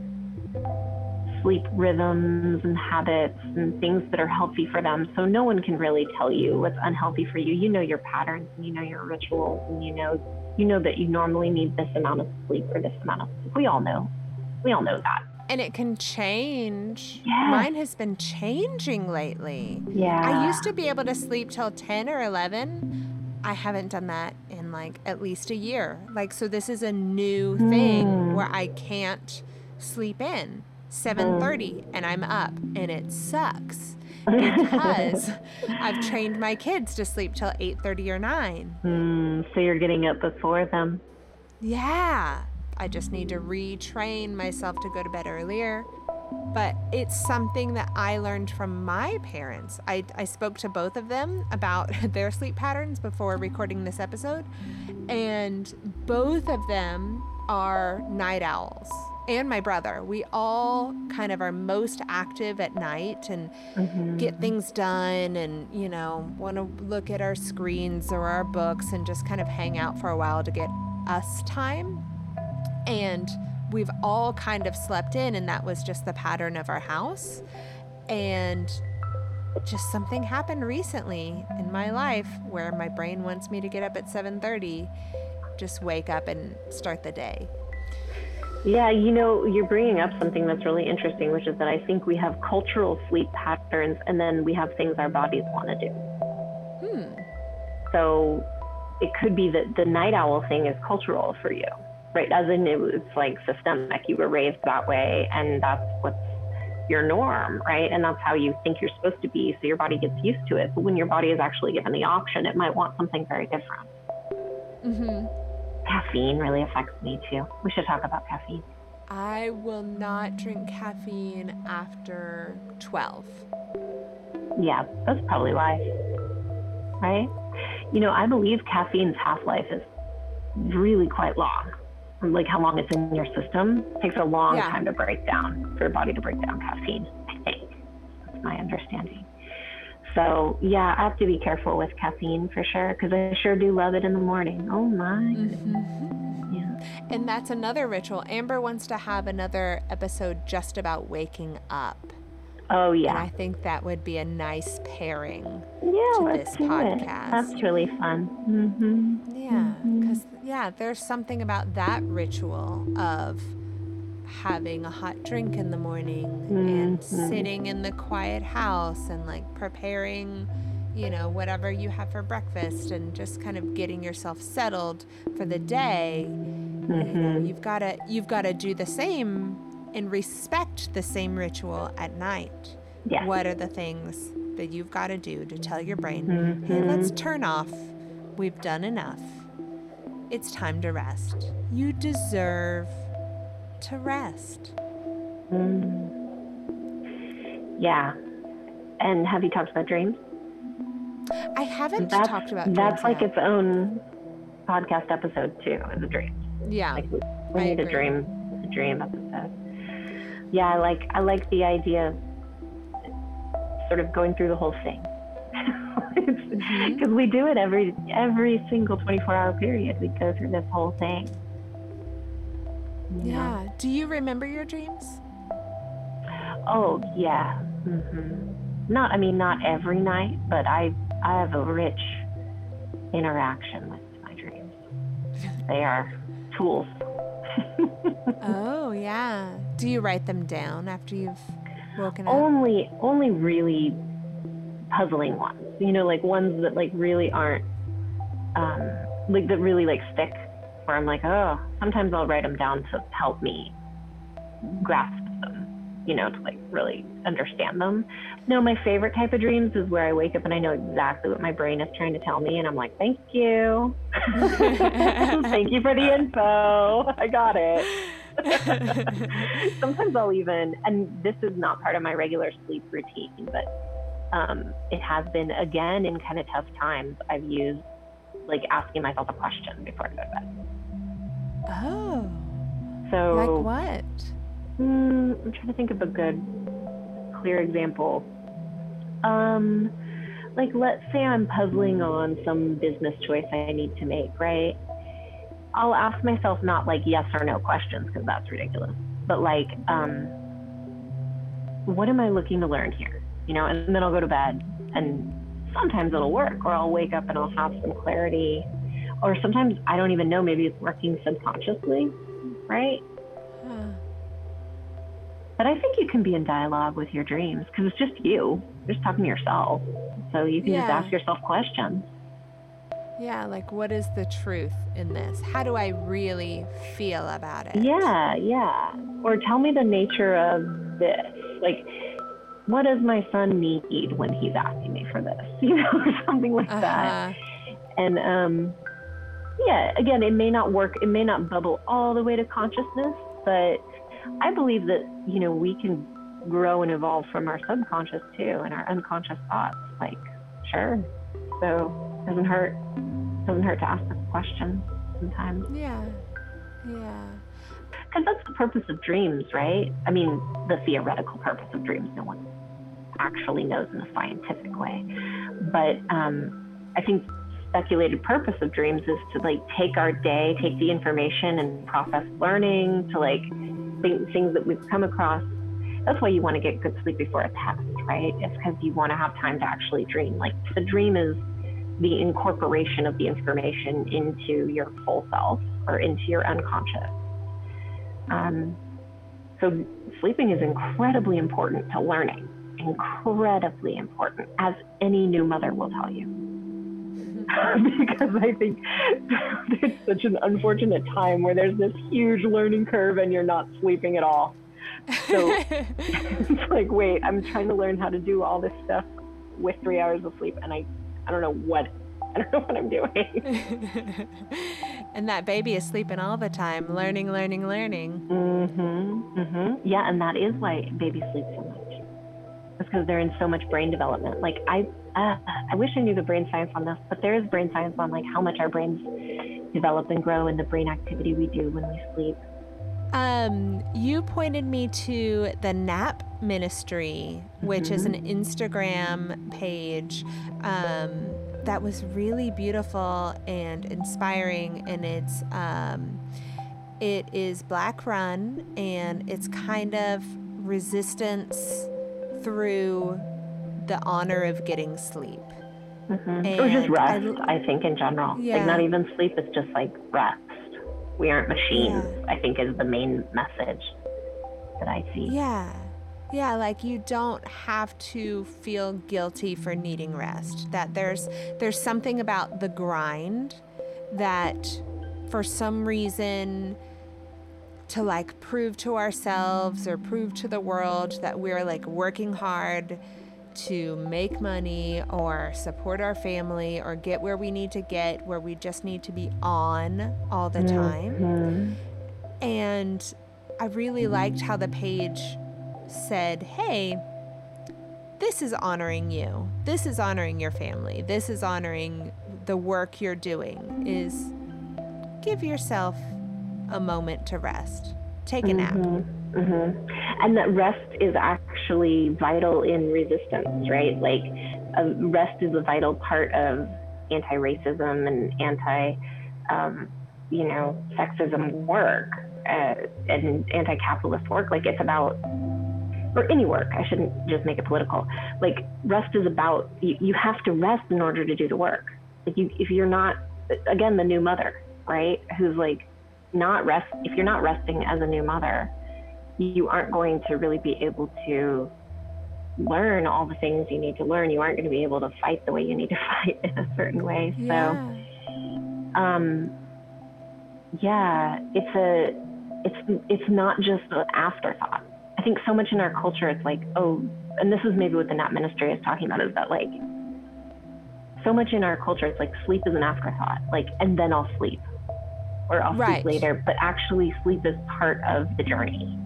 sleep rhythms and habits and things that are healthy for them. So no one can really tell you what's unhealthy for you. You know your patterns and you know your rituals and you know you know that you normally need this amount of sleep or this amount of sleep. We all know. We all know that. And it can change. Yeah. Mine has been changing lately. Yeah. I used to be able to sleep till 10 or 11. I haven't done that in like at least a year. Like, so this is a new thing Hmm. where I can't sleep in 7:30 and I'm up and it sucks because I've trained my kids to sleep till 8:30 or 9. Hmm, so you're getting up before them. Yeah. I just need to retrain myself to go to bed earlier. But it's something that I learned from my parents. I, I spoke to both of them about their sleep patterns before recording this episode, and both of them are night owls. And my brother. We all kind of are most active at night and Mhm. get things done and, you know, want to look at our screens or our books and just kind of hang out for a while to get us time. And we've all kind of slept in, and that was just the pattern of our house. And just something happened recently in my life where my brain wants me to get up at 7:30, just wake up and start the day. Yeah, you know, you're bringing up something that's really interesting, which is that I think we have cultural sleep patterns and then we have things our bodies want to do. Hmm. So it could be that the night owl thing is cultural for you, right? As in, it was like systemic. You were raised that way, and that's what's your norm, right? And that's how you think you're supposed to be. So your body gets used to it. But when your body is actually given the option, it might want something very different. Mm-hmm. Caffeine really affects me too. We should talk about caffeine. I will not drink caffeine after 12. Yeah, that's probably why. Right? You know, I believe caffeine's half life is really quite long. Like how long it's in your system. It takes a long Yeah. time to break down, for your body to break down caffeine, I think. That's my understanding. So, yeah, I have to be careful with caffeine for sure, because I sure do love it in the morning. Oh my. Mm-hmm. Yeah. And that's another ritual. Amber wants to have another episode just about waking up. Oh, And yeah. I think that would be a nice pairing. Yeah, to this do it. podcast. That's really fun. Mm-hmm. Yeah, because yeah, there's something about that ritual of having a hot drink in the morning and Mhm. sitting in the quiet house and like preparing, you know, whatever you have for breakfast and just kind of getting yourself settled for the day. You know, hmm you've got to you've got to do the same and respect the same ritual at night. Yes. What are the things that you've got to do to tell your brain, Mhm. hey, let's turn off. We've done enough. It's time to rest. You deserve to rest. Mm. Yeah. And have you talked about dreams? I haven't that's talked about dreams. that's like yet. its own podcast episode too, is a dream. yeah. Like we, we need a dream a dream episode. Yeah, I like I like the idea of sort of going through the whole thing. Because we do it every every single 24 hour period. We go through this whole thing. Know? Yeah. Do you remember your dreams? Oh yeah. hmm Not I mean not every night, but I I have a rich interaction with my dreams. They are tools. Oh, yeah. Do you write them down after you've woken up? only only really puzzling ones. You know, like ones that like really aren't um like that really like stick where I'm like, oh, sometimes I'll write them down to help me grasp you know, to like really understand them. No, my favorite type of dreams is where I wake up and I know exactly what my brain is trying to tell me and I'm like, thank you. thank you for the info. I got it. Sometimes I'll even, and this is not part of my regular sleep routine, but um, it has been again in kind of tough times. I've used like asking myself a question before I go to bed. oh. So, Like what? Hmm, I'm trying to think of a good, clear example. Um, like let's say I'm puzzling on some business choice I need to make, right? I'll ask myself not like yes or no questions because that's ridiculous, but like, um, what am I looking to learn here? You know, and then I'll go to bed and sometimes it'll work or I'll wake up and I'll have some clarity or sometimes I don't even know, maybe it's working subconsciously, right? But I think you can be in dialogue with your dreams because it's just you. You're just talking to yourself. So you can just ask yourself questions. Yeah, like what is the truth in this? How do I really feel about it? Yeah, yeah. Or tell me the nature of this. Like, what does my son need when he's asking me for this? You know, or something like that. Uh-huh. And um, yeah, again, it may not work. It may not bubble all the way to consciousness, but I believe that you know we can grow and evolve from our subconscious too, and our unconscious thoughts. Like, sure. So it doesn't hurt. It Doesn't hurt to ask the question sometimes. Yeah. Yeah. Because that's the purpose of dreams, right? I mean, the theoretical purpose of dreams. No one actually knows in a scientific way. But um, I think speculated purpose of dreams is to like take our day, take the information and process learning to like things that we've come across. That's why you want to get good sleep before a test, right? It's because you want to have time to actually dream. Like the dream is the incorporation of the information into your full self or into your unconscious. Um, so sleeping is incredibly important to learning, incredibly important, as any new mother will tell you. because I think it's such an unfortunate time where there's this huge learning curve and you're not sleeping at all. So it's like, wait, I'm trying to learn how to do all this stuff with three hours of sleep, and I, I don't know what, I don't know what I'm doing. and that baby is sleeping all the time, learning, learning, learning. Mm-hmm. Mm-hmm. Yeah, and that is why babies sleep so much. Because they're in so much brain development. Like I, uh, I wish I knew the brain science on this, but there is brain science on like how much our brains develop and grow and the brain activity we do when we sleep. Um, you pointed me to the Nap Ministry, which is an Instagram page um, that was really beautiful and inspiring, and it's um, it is black run, and it's kind of resistance through the honor of getting sleep. Mm-hmm. Or just I rest, l- I, think, in general. Yeah. Like not even sleep, it's just like rest. We aren't machines, Yeah. I think is the main message that I see. Yeah. Yeah, like you don't have to feel guilty for needing rest. That there's there's something about the grind that for some reason to like prove to ourselves or prove to the world that we're like working hard to make money or support our family or get where we need to get where we just need to be on all the time. Mhm. And I really liked how the page said, hey, this is honoring you. This is honoring your family. This is honoring the work you're doing. Is give yourself a moment to rest. Take a nap. hmm And that rest is actually vital in resistance, right? Like, uh, rest is a vital part of anti-racism and anti, um, you know, sexism work uh, and anti-capitalist work. Like, it's about, or any work. I shouldn't just make it political. Like, rest is about you, you have to rest in order to do the work. Like, you, if you're not, again, the new mother, right? Who's like not rest. If you're not resting as a new mother you aren't going to really be able to learn all the things you need to learn. You aren't going to be able to fight the way you need to fight in a certain way. Yeah. So, um, yeah, it's a, it's it's not just an afterthought. I think so much in our culture, it's like, oh, and this is maybe what the Nap Ministry is talking about, is that like, so much in our culture, it's like sleep is an afterthought, like, and then I'll sleep, or I'll Right. sleep later. But actually, sleep is part of the journey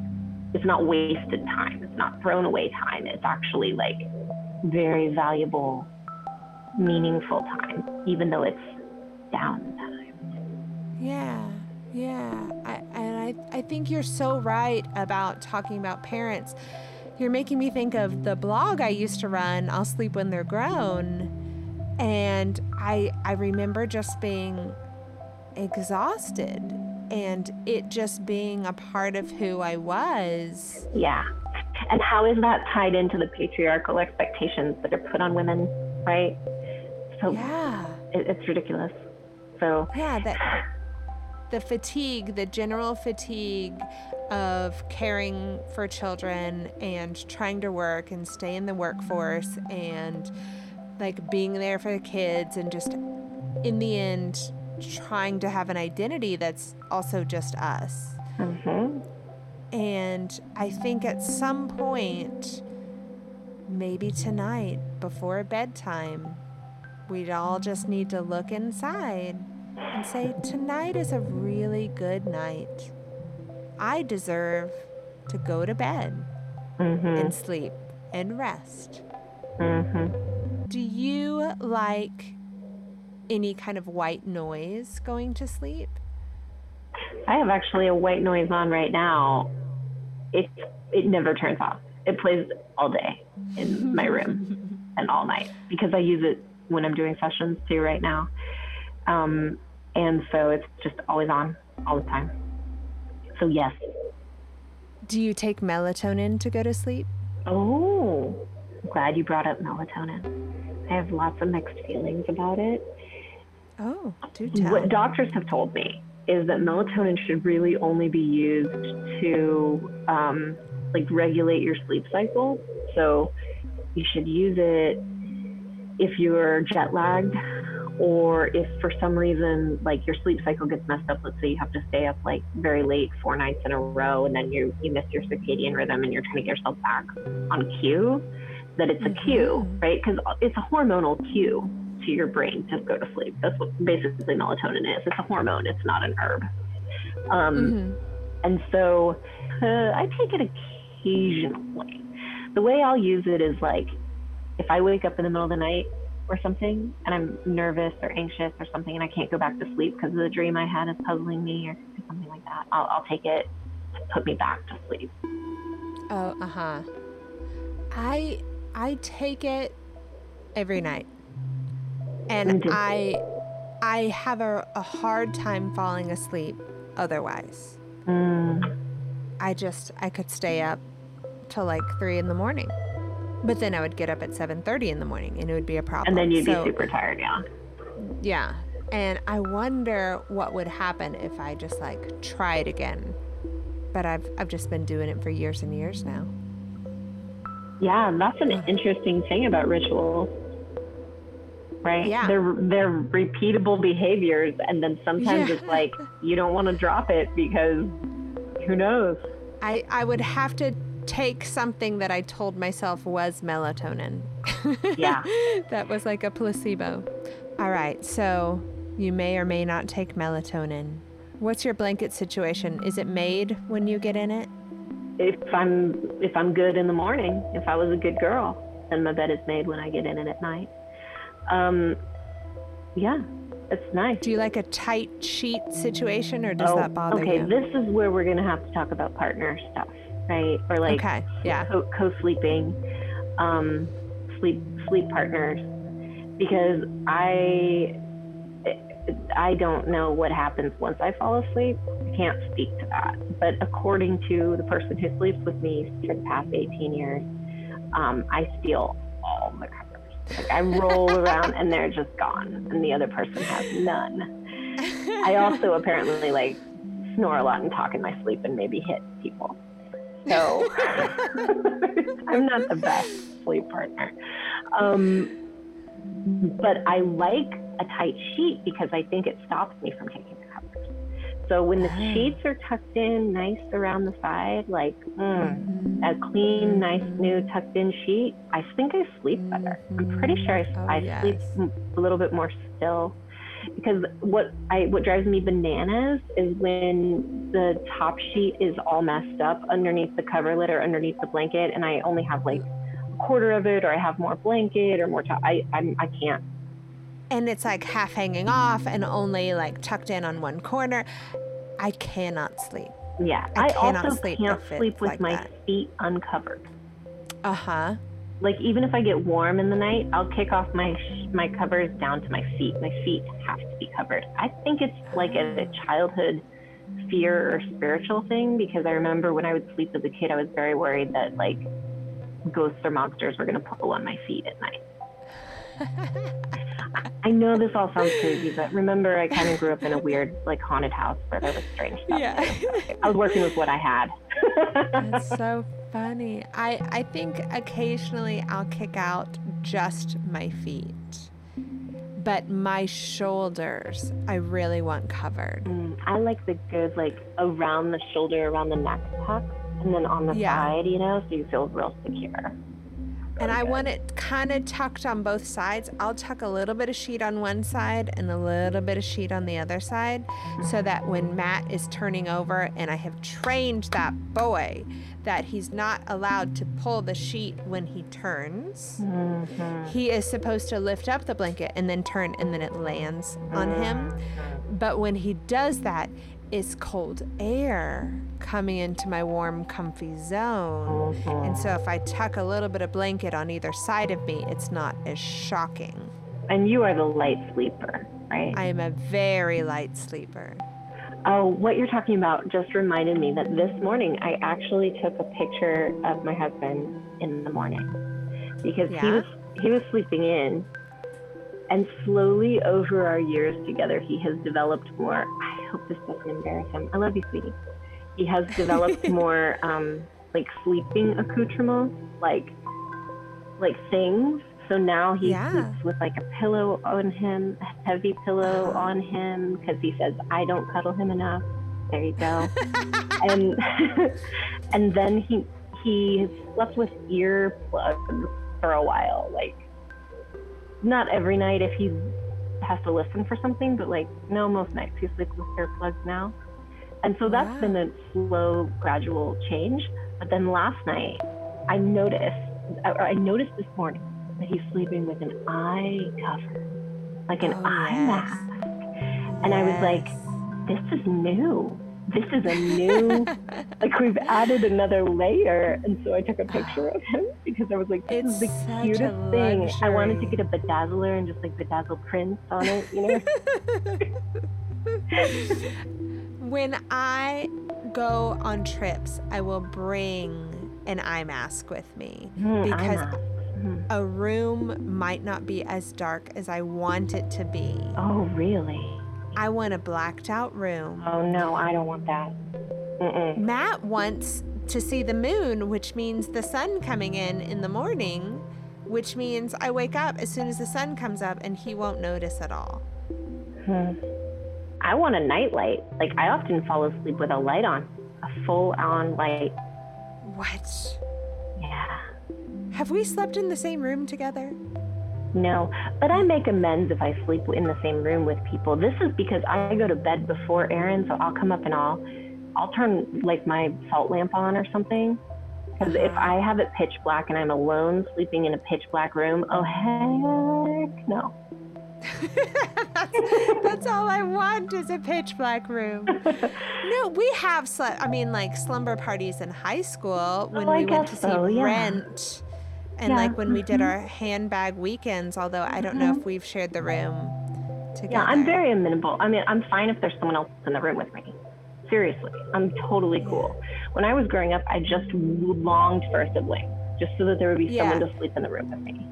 it's not wasted time. It's not thrown away time. It's actually like very valuable, meaningful time, even though it's downtime. Yeah, yeah. I, and I, I think you're so right about talking about parents. You're making me think of the blog I used to run, I'll Sleep When They're Grown. And I, I remember just being exhausted and it just being a part of who I was. Yeah. And how is that tied into the patriarchal expectations that are put on women, right? So Yeah, it, it's ridiculous. So yeah, that the fatigue, the general fatigue of caring for children and trying to work and stay in the workforce and like being there for the kids and just in the end trying to have an identity that's also just us. Mm-hmm. And I think at some point, maybe tonight before bedtime, we'd all just need to look inside and say, Tonight is a really good night. I deserve to go to bed Mm-hmm. and sleep and rest. Mm-hmm. Do you like any kind of white noise going to sleep? I have actually a white noise on right now. It it never turns off. It plays all day in my room and all night because I use it when I'm doing sessions too right now. Um, and so it's just always on all the time. So yes. Do you take melatonin to go to sleep? Oh, I'm glad you brought up melatonin. I have lots of mixed feelings about it. Oh, do tell. What doctors have told me is that melatonin should really only be used to um, like regulate your sleep cycle. So you should use it if you're jet lagged or if for some reason like your sleep cycle gets messed up let's say you have to stay up like very late four nights in a row and then you you miss your circadian rhythm and you're trying to get yourself back on cue that it's a cue Mhm. right because it's a hormonal cue to your brain to go to sleep that's what basically melatonin is it's a hormone it's not an herb um, Mhm. and so uh, I take it occasionally. The way I'll use it is like if I wake up in the middle of the night or something and I'm nervous or anxious or something and I can't go back to sleep because the dream I had is puzzling me or something like that, I'll, I'll take it to put me back to sleep. Oh, uh huh. I I take it every night, and. I I have a, a hard time falling asleep. Otherwise, Mm, I just I could stay up till like three in the morning, but then I would get up at seven thirty in the morning, and it would be a problem. and then you'd So- be super tired, yeah. Yeah. And I wonder what would happen if I just like tried again. But I've I've just been doing it for years and years now. Yeah, that's an interesting thing about rituals. Right? Yeah. They're they're repeatable behaviors and then sometimes Yeah. it's like you don't want to drop it because who knows? I I would have to take something that I told myself was melatonin. Yeah. that was like a placebo. All right. So you may or may not take melatonin. What's your blanket situation? Is it made when you get in it? If I'm if I'm good in the morning, if I was a good girl, then my bed is made when I get in it at night. Um yeah, it's nice. Do you like a tight sheet situation or does Oh, that bother okay, you? Okay, this is where we're gonna have to talk about partner stuff, right? Or like okay. Yeah. co- co-sleeping, um, sleep sleep partners, because I I don't know what happens once I fall asleep. I can't speak to that. But according to the person who sleeps with me for the past 18 years, um, I steal all the. Like I roll around and they're just gone, and the other person has none. I also apparently like snore a lot and talk in my sleep and maybe hit people. So I'm not the best sleep partner. Um, but I like a tight sheet because I think it stops me from taking. So when the Ah. sheets are tucked in nice around the side, like mm, Mhm. a clean, nice, new tucked in sheet, I think I sleep better. I'm pretty sure I, Oh, I sleep a little bit more still. Because what I what drives me bananas is when the top sheet is all messed up underneath the coverlet or underneath the blanket, and I only have like a quarter of it, or I have more blanket or more top. I I'm, I can't. And it's like half hanging off and only like tucked in on one corner. I cannot sleep. Yeah, I I, cannot also sleep can't sleep with like my that. feet uncovered. Uh huh. like even if I get warm in the night, I'll kick off my my covers down to my feet. My feet have to be covered. I think it's like a, a childhood fear or spiritual thing because I remember when I would sleep as a kid, I was very worried that like ghosts or monsters were going to pull on my feet at night. I know this all sounds crazy, but remember, I kind of grew up in a weird, like, haunted house where there was strange stuff. Yeah. I was working with what I had. That's so funny. I I think occasionally I'll kick out just my feet. But my shoulders, I really want covered. Mm, I like the good, like, around the shoulder, around the neck tuck, and then on the Yeah. side, you know, so you feel real secure. And I want it kind of tucked on both sides. I'll tuck a little bit of sheet on one side and a little bit of sheet on the other side so that when Matt is turning over and I have trained that boy that he's not allowed to pull the sheet when he turns. Mhm. He is supposed to lift up the blanket and then turn and then it lands on him. But when he does that, it's cold air coming into my warm, comfy zone. And so if I tuck a little bit of blanket on either side of me, it's not as shocking. And you are the light sleeper, right? I am a very light sleeper. Oh, what you're talking about just reminded me that this morning I actually took a picture of my husband in the morning because he was he was sleeping in and slowly over our years together he has developed more I hope this doesn't embarrass him. I love you, sweetie. He has developed more um like sleeping accoutrements, like like things. So now he Yeah. sleeps with like a pillow on him, a heavy pillow Oh. on him, because he says I don't cuddle him enough. There you go. and and then he he slept with earplugs for a while. Like not every night if he has to listen for something, but like no, most nights he sleeps with earplugs now. And so that's Wow. been a slow, gradual change. But then last night, I noticed, or I noticed this morning that he's sleeping with an eye cover, like an Oh, eye yes. mask. And I was like, this is new. This is a new, like we've added another layer. And so I took a picture of him because I was like, this is It's the cutest thing. I wanted to get a bedazzler and just like bedazzle prints on it, you know? when I go on trips, I will bring an eye mask with me. Mm, Because- mask. Mm. A room might not be as dark as I want it to be. Oh, really? I want a blacked out room. Oh, no, I don't want that. Mm-mm. Matt wants to see the moon, which means the sun coming in in the morning, which means I wake up as soon as the sun comes up and he won't notice at all. Hmm. I want a nightlight. Like, I often fall asleep with a light on, a full on light. What? Yeah. Have we slept in the same room together? No, but I make amends if I sleep in the same room with people. This is because I go to bed before Aaron, so I'll come up and I'll, I'll turn like my salt lamp on or something. Because if uh-huh. I have it pitch black and I'm alone sleeping in a pitch black room, oh heck no. that's, that's all I want is a pitch black room. No, we have slept. I mean, like slumber parties in high school oh, when Oh, we went to see so, yeah. Rent, and Yeah, like when we did mhm. our handbag weekends. Although I don't know if we've shared the room together. Yeah, I'm very amenable. I mean, I'm fine if there's someone else in the room with me. Seriously, I'm totally cool. When I was growing up, I just longed for a sibling, just so that there would be Yeah. someone to sleep in the room with me.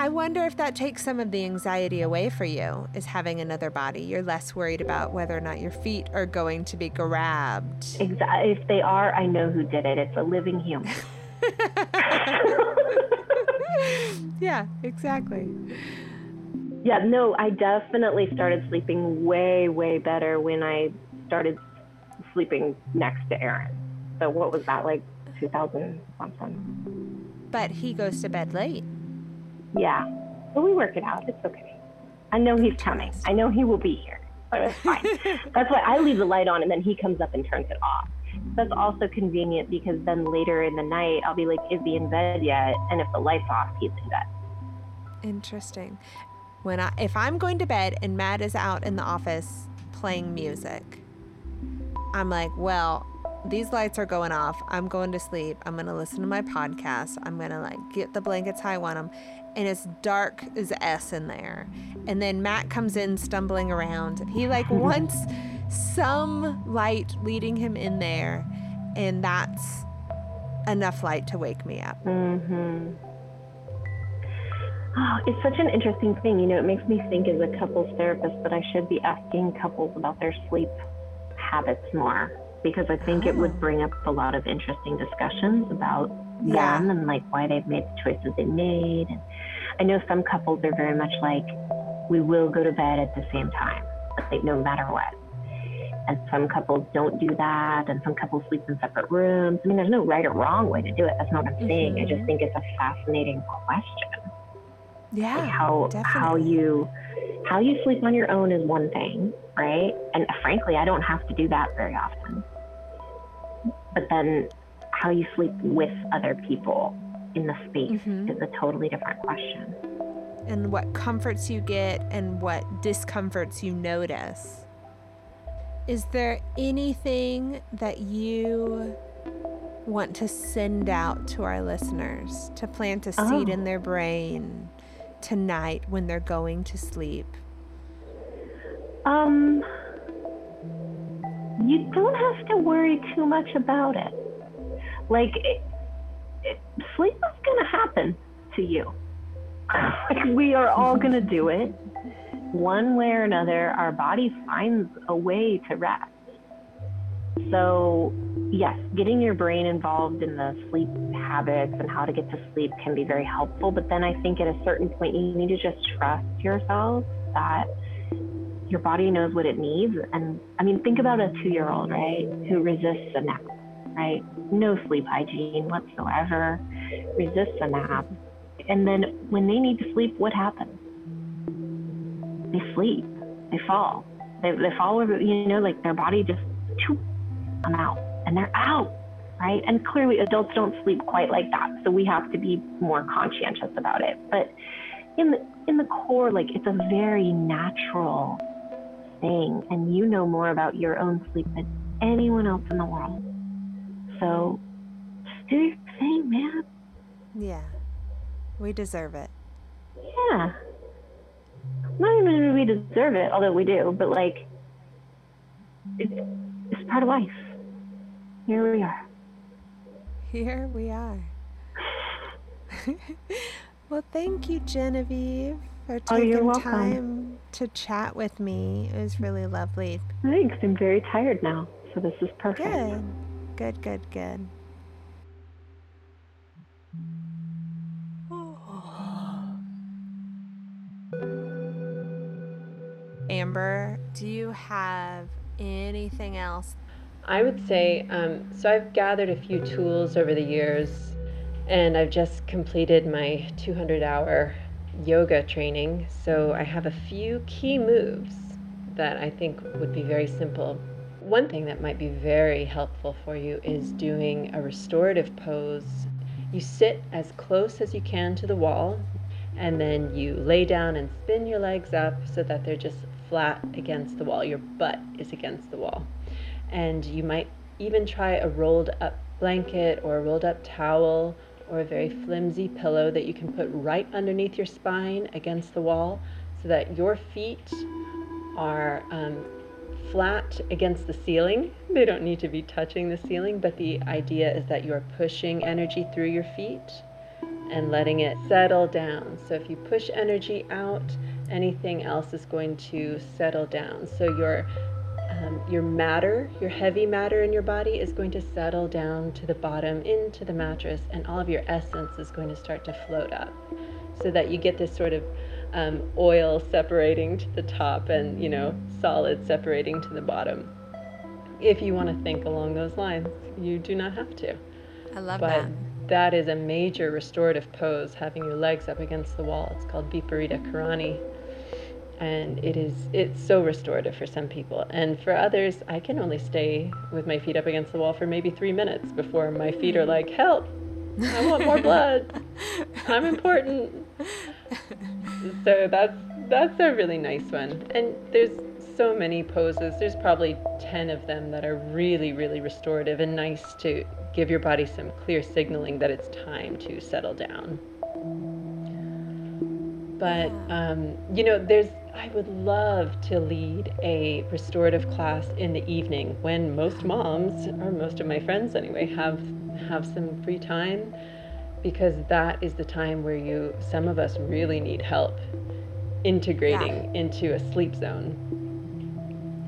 I wonder if that takes some of the anxiety away for you, is having another body. You're less worried about whether or not your feet are going to be grabbed. Exa- if they are, I know who did it. It's a living human. yeah, exactly. yeah, no, I definitely started sleeping way, way better when I started sleeping next to Aaron. So what was that like, 2000 something? But he goes to bed late. Yeah, but we work it out. It's okay. I know he's coming. I know he will be here. But it's fine. That's why I leave the light on and then he comes up and turns it off. That's also convenient because then later in the night I'll be like, is he in bed yet? And if the light's off, he's in bed. Interesting. When I if I'm going to bed and Matt is out in the office playing music, I'm like, well, these lights are going off. I'm going to sleep. I'm going to listen to my podcast. I'm going to like get the blankets how I want them. And it's dark as S in there. And then Matt comes in stumbling around. He like wants some light leading him in there. And that's enough light to wake me up. hmm Oh, it's such an interesting thing. You know, it makes me think as a couples therapist that I should be asking couples about their sleep habits more because I think oh. it would oh. bring up a lot of interesting discussions about yeah. them and like why they've made the choices they made. And I know some couples are very much like, we will go to bed at the same time, like no matter what. And some couples don't do that, and some couples sleep in separate rooms. I mean, there's no right or wrong way to do it. That's not what I'm saying. Mm-hmm. I just mm-hmm. think it's a fascinating question. Yeah. Like how definitely. how you how you sleep on your own is one thing, right? And frankly, I don't have to do that very often. But then how you sleep with other people in the space mm-hmm. is a totally different question. And what comforts you get and what discomforts you notice. Is there anything that you want to send out to our listeners to plant a seed oh. in their brain tonight when they're going to sleep? Um, you don't have to worry too much about it. Like, it, it, sleep is going to happen to you. we are all going to do it. One way or another, our body finds a way to rest. So, yes, getting your brain involved in the sleep habits and how to get to sleep can be very helpful. But then I think at a certain point, you need to just trust yourself that your body knows what it needs. And I mean, think about a two year old, right, who resists a nap, right? No sleep hygiene whatsoever, resists a nap. And then when they need to sleep, what happens? They sleep, they fall. They, they fall over, you know, like their body just, I'm out, and they're out right? And clearly, adults don't sleep quite like that, so we have to be more conscientious about it. But in the in the core, like it's a very natural thing, and you know more about your own sleep than anyone else in the world. So, just do your thing, man. Yeah, we deserve it. Yeah. Not even we deserve it, although we do, but like, it's, it's part of life. Here we are. Here we are. well, thank you, Genevieve, for oh, taking oh, time to chat with me. It was really lovely. Thanks. I'm very tired now, so this is perfect. Good. Good, good, good. Amber, do you have anything else I would say um, so. I've gathered a few tools over the years, and I've just completed my 200 hour yoga training. So I have a few key moves that I think would be very simple. One thing that might be very helpful for you is doing a restorative pose. You sit as close as you can to the wall, and then you lay down and spin your legs up so that they're just flat against the wall. Your butt is against the wall and you might even try a rolled up blanket or a rolled up towel or a very flimsy pillow that you can put right underneath your spine against the wall so that your feet are um, flat against the ceiling. They don't need to be touching the ceiling, but the idea is that you are pushing energy through your feet and letting it settle down. So if you push energy out, anything else is going to settle down. So your um, your matter, your heavy matter in your body is going to settle down to the bottom into the mattress, and all of your essence is going to start to float up so that you get this sort of um, oil separating to the top and, you know, solid separating to the bottom. If you want to think along those lines, you do not have to. I love but that. That is a major restorative pose, having your legs up against the wall. It's called Viparita Karani and it is it's so restorative for some people. And for others i can only stay with my feet up against the wall for maybe three minutes before my feet are like help! I want more blood. I'm important. So that's that's a really nice one. And there's so many poses. There's probably 10 of them that are really really restorative and nice to give your body some clear signaling that it's time to settle down. But um, you know there's I would love to lead a restorative class in the evening when most moms, or most of my friends anyway, have have some free time. because that is the time where you some of us really need help integrating into a sleep zone.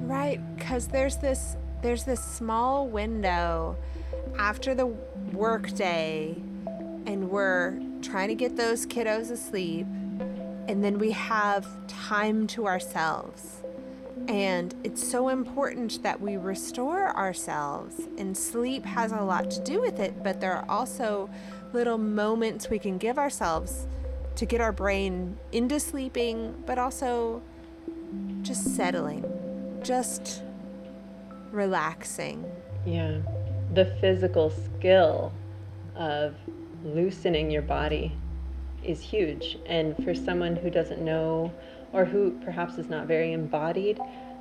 Right, cuz there's this there's this small window after the workday and we're trying to get those kiddos asleep and then we have time to ourselves. And it's so important that we restore ourselves, and sleep has a lot to do with it, but there are also little moments we can give ourselves to get our brain into sleeping, but also just settling, just relaxing. Yeah. The physical skill of loosening your body is huge. And for someone who doesn't know or who perhaps is not very embodied,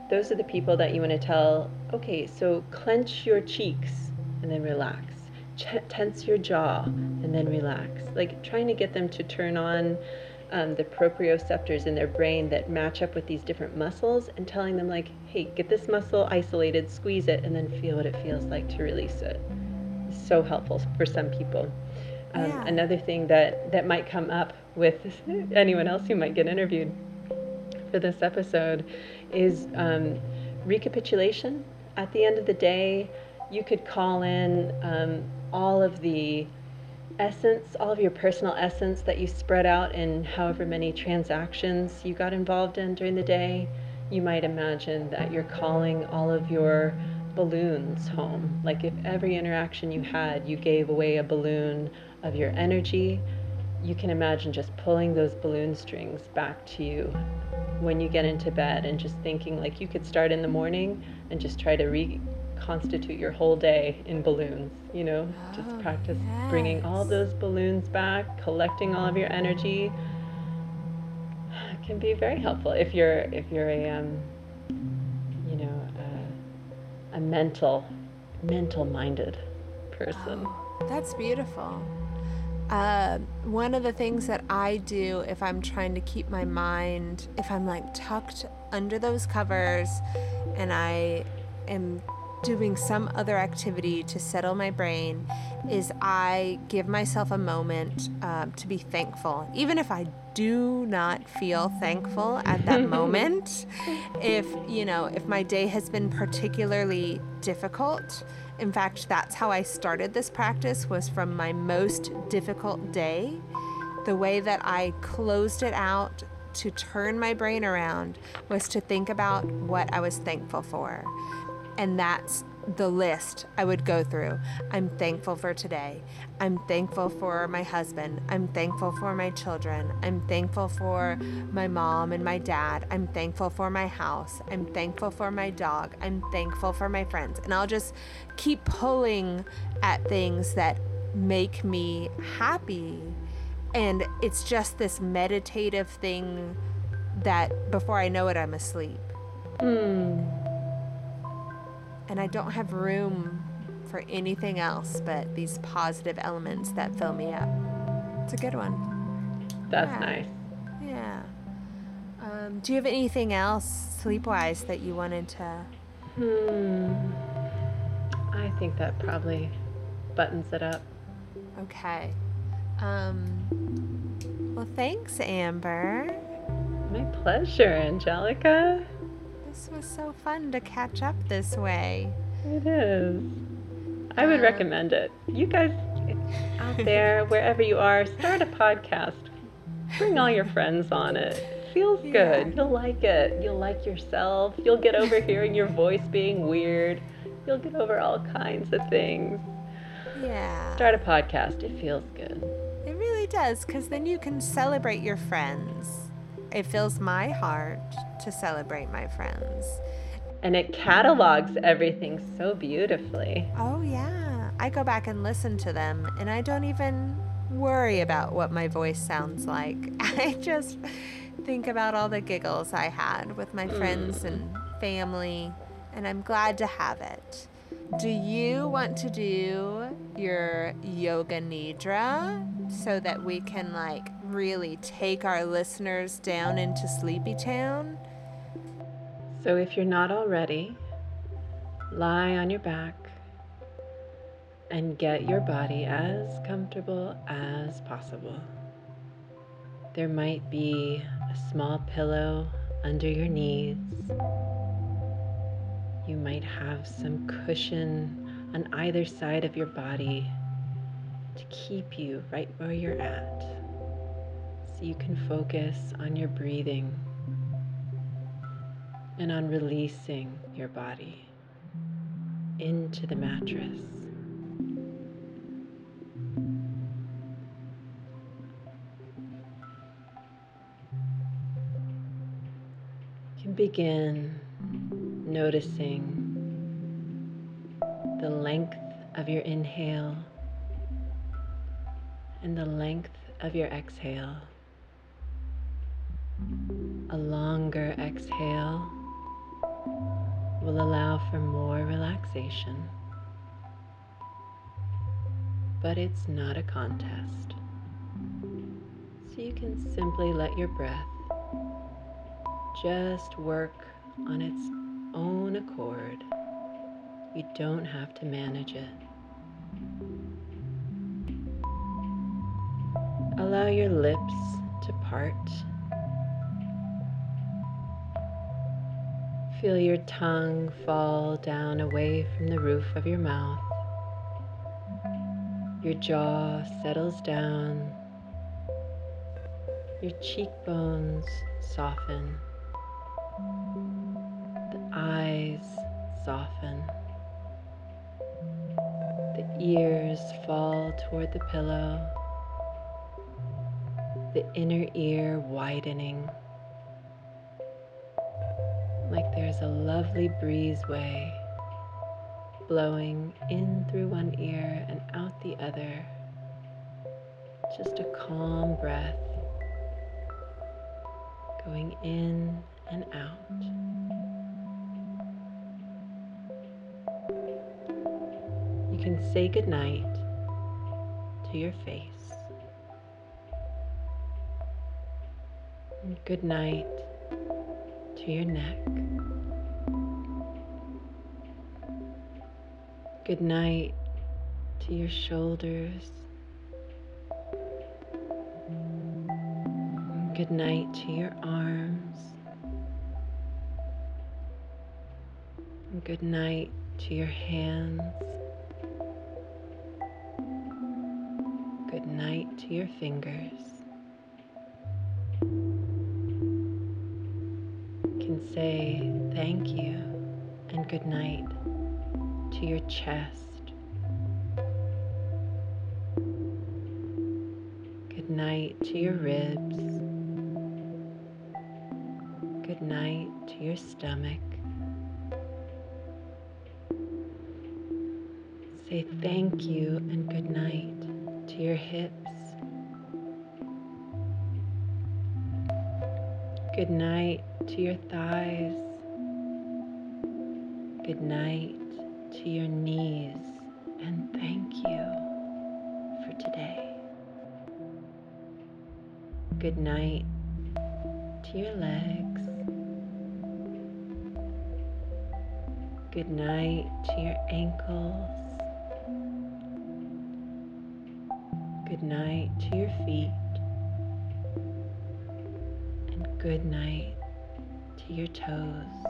those are the people that you want to tell, okay, so clench your cheeks and then relax. Ch- tense your jaw and then relax. Like trying to get them to turn on um, the proprioceptors in their brain that match up with these different muscles and telling them, like, hey, get this muscle isolated, squeeze it, and then feel what it feels like to release it. so helpful for some people. Um, Yeah. Another thing that, that might come up with anyone else who might get interviewed for this episode is um, recapitulation. At the end of the day, you could call in um, all of the essence, all of your personal essence that you spread out in however many transactions you got involved in during the day. You might imagine that you're calling all of your balloons home. Like if every interaction you had, you gave away a balloon of your energy, you can imagine just pulling those balloon strings back to you when you get into bed and just thinking like you could start in the morning and just try to reconstitute your whole day in balloons, you know? Just Oh, practice bringing all those balloons back, collecting all of your energy. It can be very helpful if you're if you're a um, you know, a, a mental mental minded person. That's beautiful. Uh, one of the things that I do if I'm trying to keep my mind, if I'm like tucked under those covers and I am doing some other activity to settle my brain, is I give myself a moment um, to be thankful. Even if I do not feel thankful at that moment, if, you know, if my day has been particularly difficult, in fact, that's how I started this practice was from my most difficult day. The way that I closed it out to turn my brain around was to think about what I was thankful for. And that's the list I would go through. I'm thankful for today. I'm thankful for my husband. I'm thankful for my children. I'm thankful for my mom and my dad. I'm thankful for my house. I'm thankful for my dog. I'm thankful for my friends. And I'll just keep pulling at things that make me happy. And it's just this meditative thing that before I know it, I'm asleep Hmm. And I don't have room for anything else but these positive elements that fill me up. It's a good one. That's Yeah. nice. Yeah. Um, do you have anything else sleep wise that you wanted to? Hmm. I think that probably buttons it up. Okay. Um, well, thanks, Amber. My pleasure, Angelica. This was so fun to catch up this way. It is. I would Uh, recommend it. You guys out there, wherever you are, start a podcast. Bring all your friends on it. Feels Yeah. good. You'll like it. You'll like yourself. You'll get over hearing your voice being weird. You'll get over all kinds of things. Yeah. Start a podcast. It feels good. It really does, because then you can celebrate your friends. It fills my heart to celebrate my friends. And it catalogs everything so beautifully. Oh, yeah. I go back and listen to them, and I don't even worry about what my voice sounds like. I just think about all the giggles I had with my friends and mm. family, and I'm glad to have it. Do you want to do your yoga nidra so that we can like really take our listeners down into Sleepy Town? So if you're not already, lie on your back. and get your body as comfortable as possible. There might be a small pillow under your knees. You might have some cushion on either side of your body to keep you right where you're at you can focus on your breathing and on releasing your body into the mattress. You can begin noticing the length of your inhale and the length of your exhale. A longer exhale will allow for more relaxation. But it's not a contest. So you can simply let your breath just work on its own accord. You don't have to manage it. Allow your lips to part. Feel your tongue fall down away from the roof of your mouth. Your jaw settles down. Your cheekbones soften. The eyes soften. The ears fall toward the pillow. The inner ear widening like there's a lovely breezeway blowing in through one ear and out the other. Just a calm breath going in and out. You can say goodnight to your face. Good night to your neck. Good night to your shoulders. Good night to your arms. Good night to your hands. Good night to your fingers. Night to your chest. Good night to your ribs. Good night to your stomach. Say thank you and good night to your hips. Good night to your thighs. Night to your knees. And thank you for today. Good night to your legs. Good night to your ankles. Good night to your feet. And good night to your toes.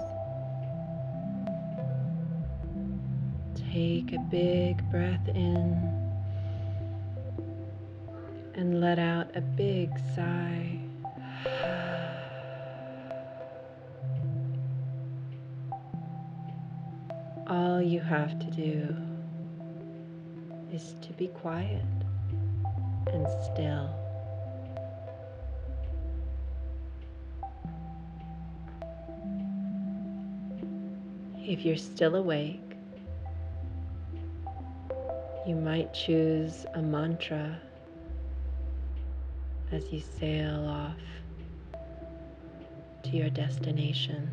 Big breath in and let out a big sigh. All you have to do is to be quiet and still. If you're still awake, you might choose a mantra as you sail off to your destination.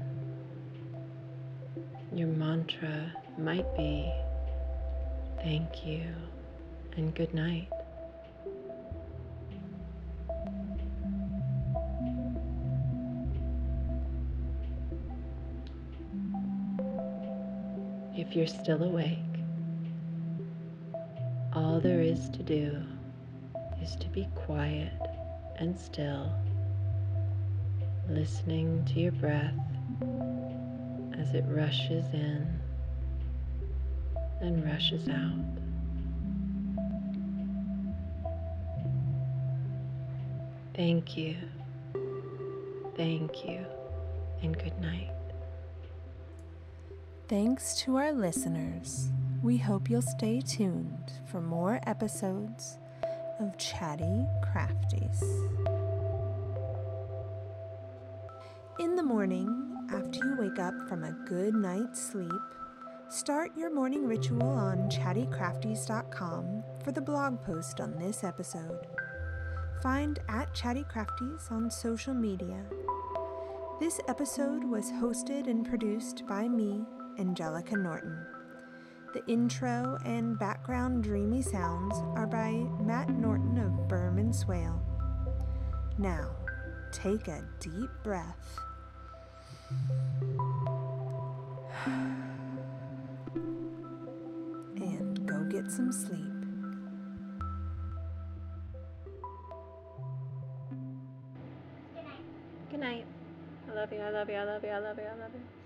Your mantra might be thank you and good night. If you're still awake, there is to do is to be quiet and still, listening to your breath as it rushes in and rushes out. Thank you, thank you, and good night. Thanks to our listeners. We hope you'll stay tuned for more episodes of Chatty Crafties. In the morning, after you wake up from a good night's sleep, start your morning ritual on chattycrafties.com for the blog post on this episode. Find at Chatty Crafties on social media. This episode was hosted and produced by me, Angelica Norton. The intro and background dreamy sounds are by Matt Norton of Berman Swale. Now, take a deep breath. And go get some sleep. Good night. Good night. I love you, I love you, I love you, I love you, I love you.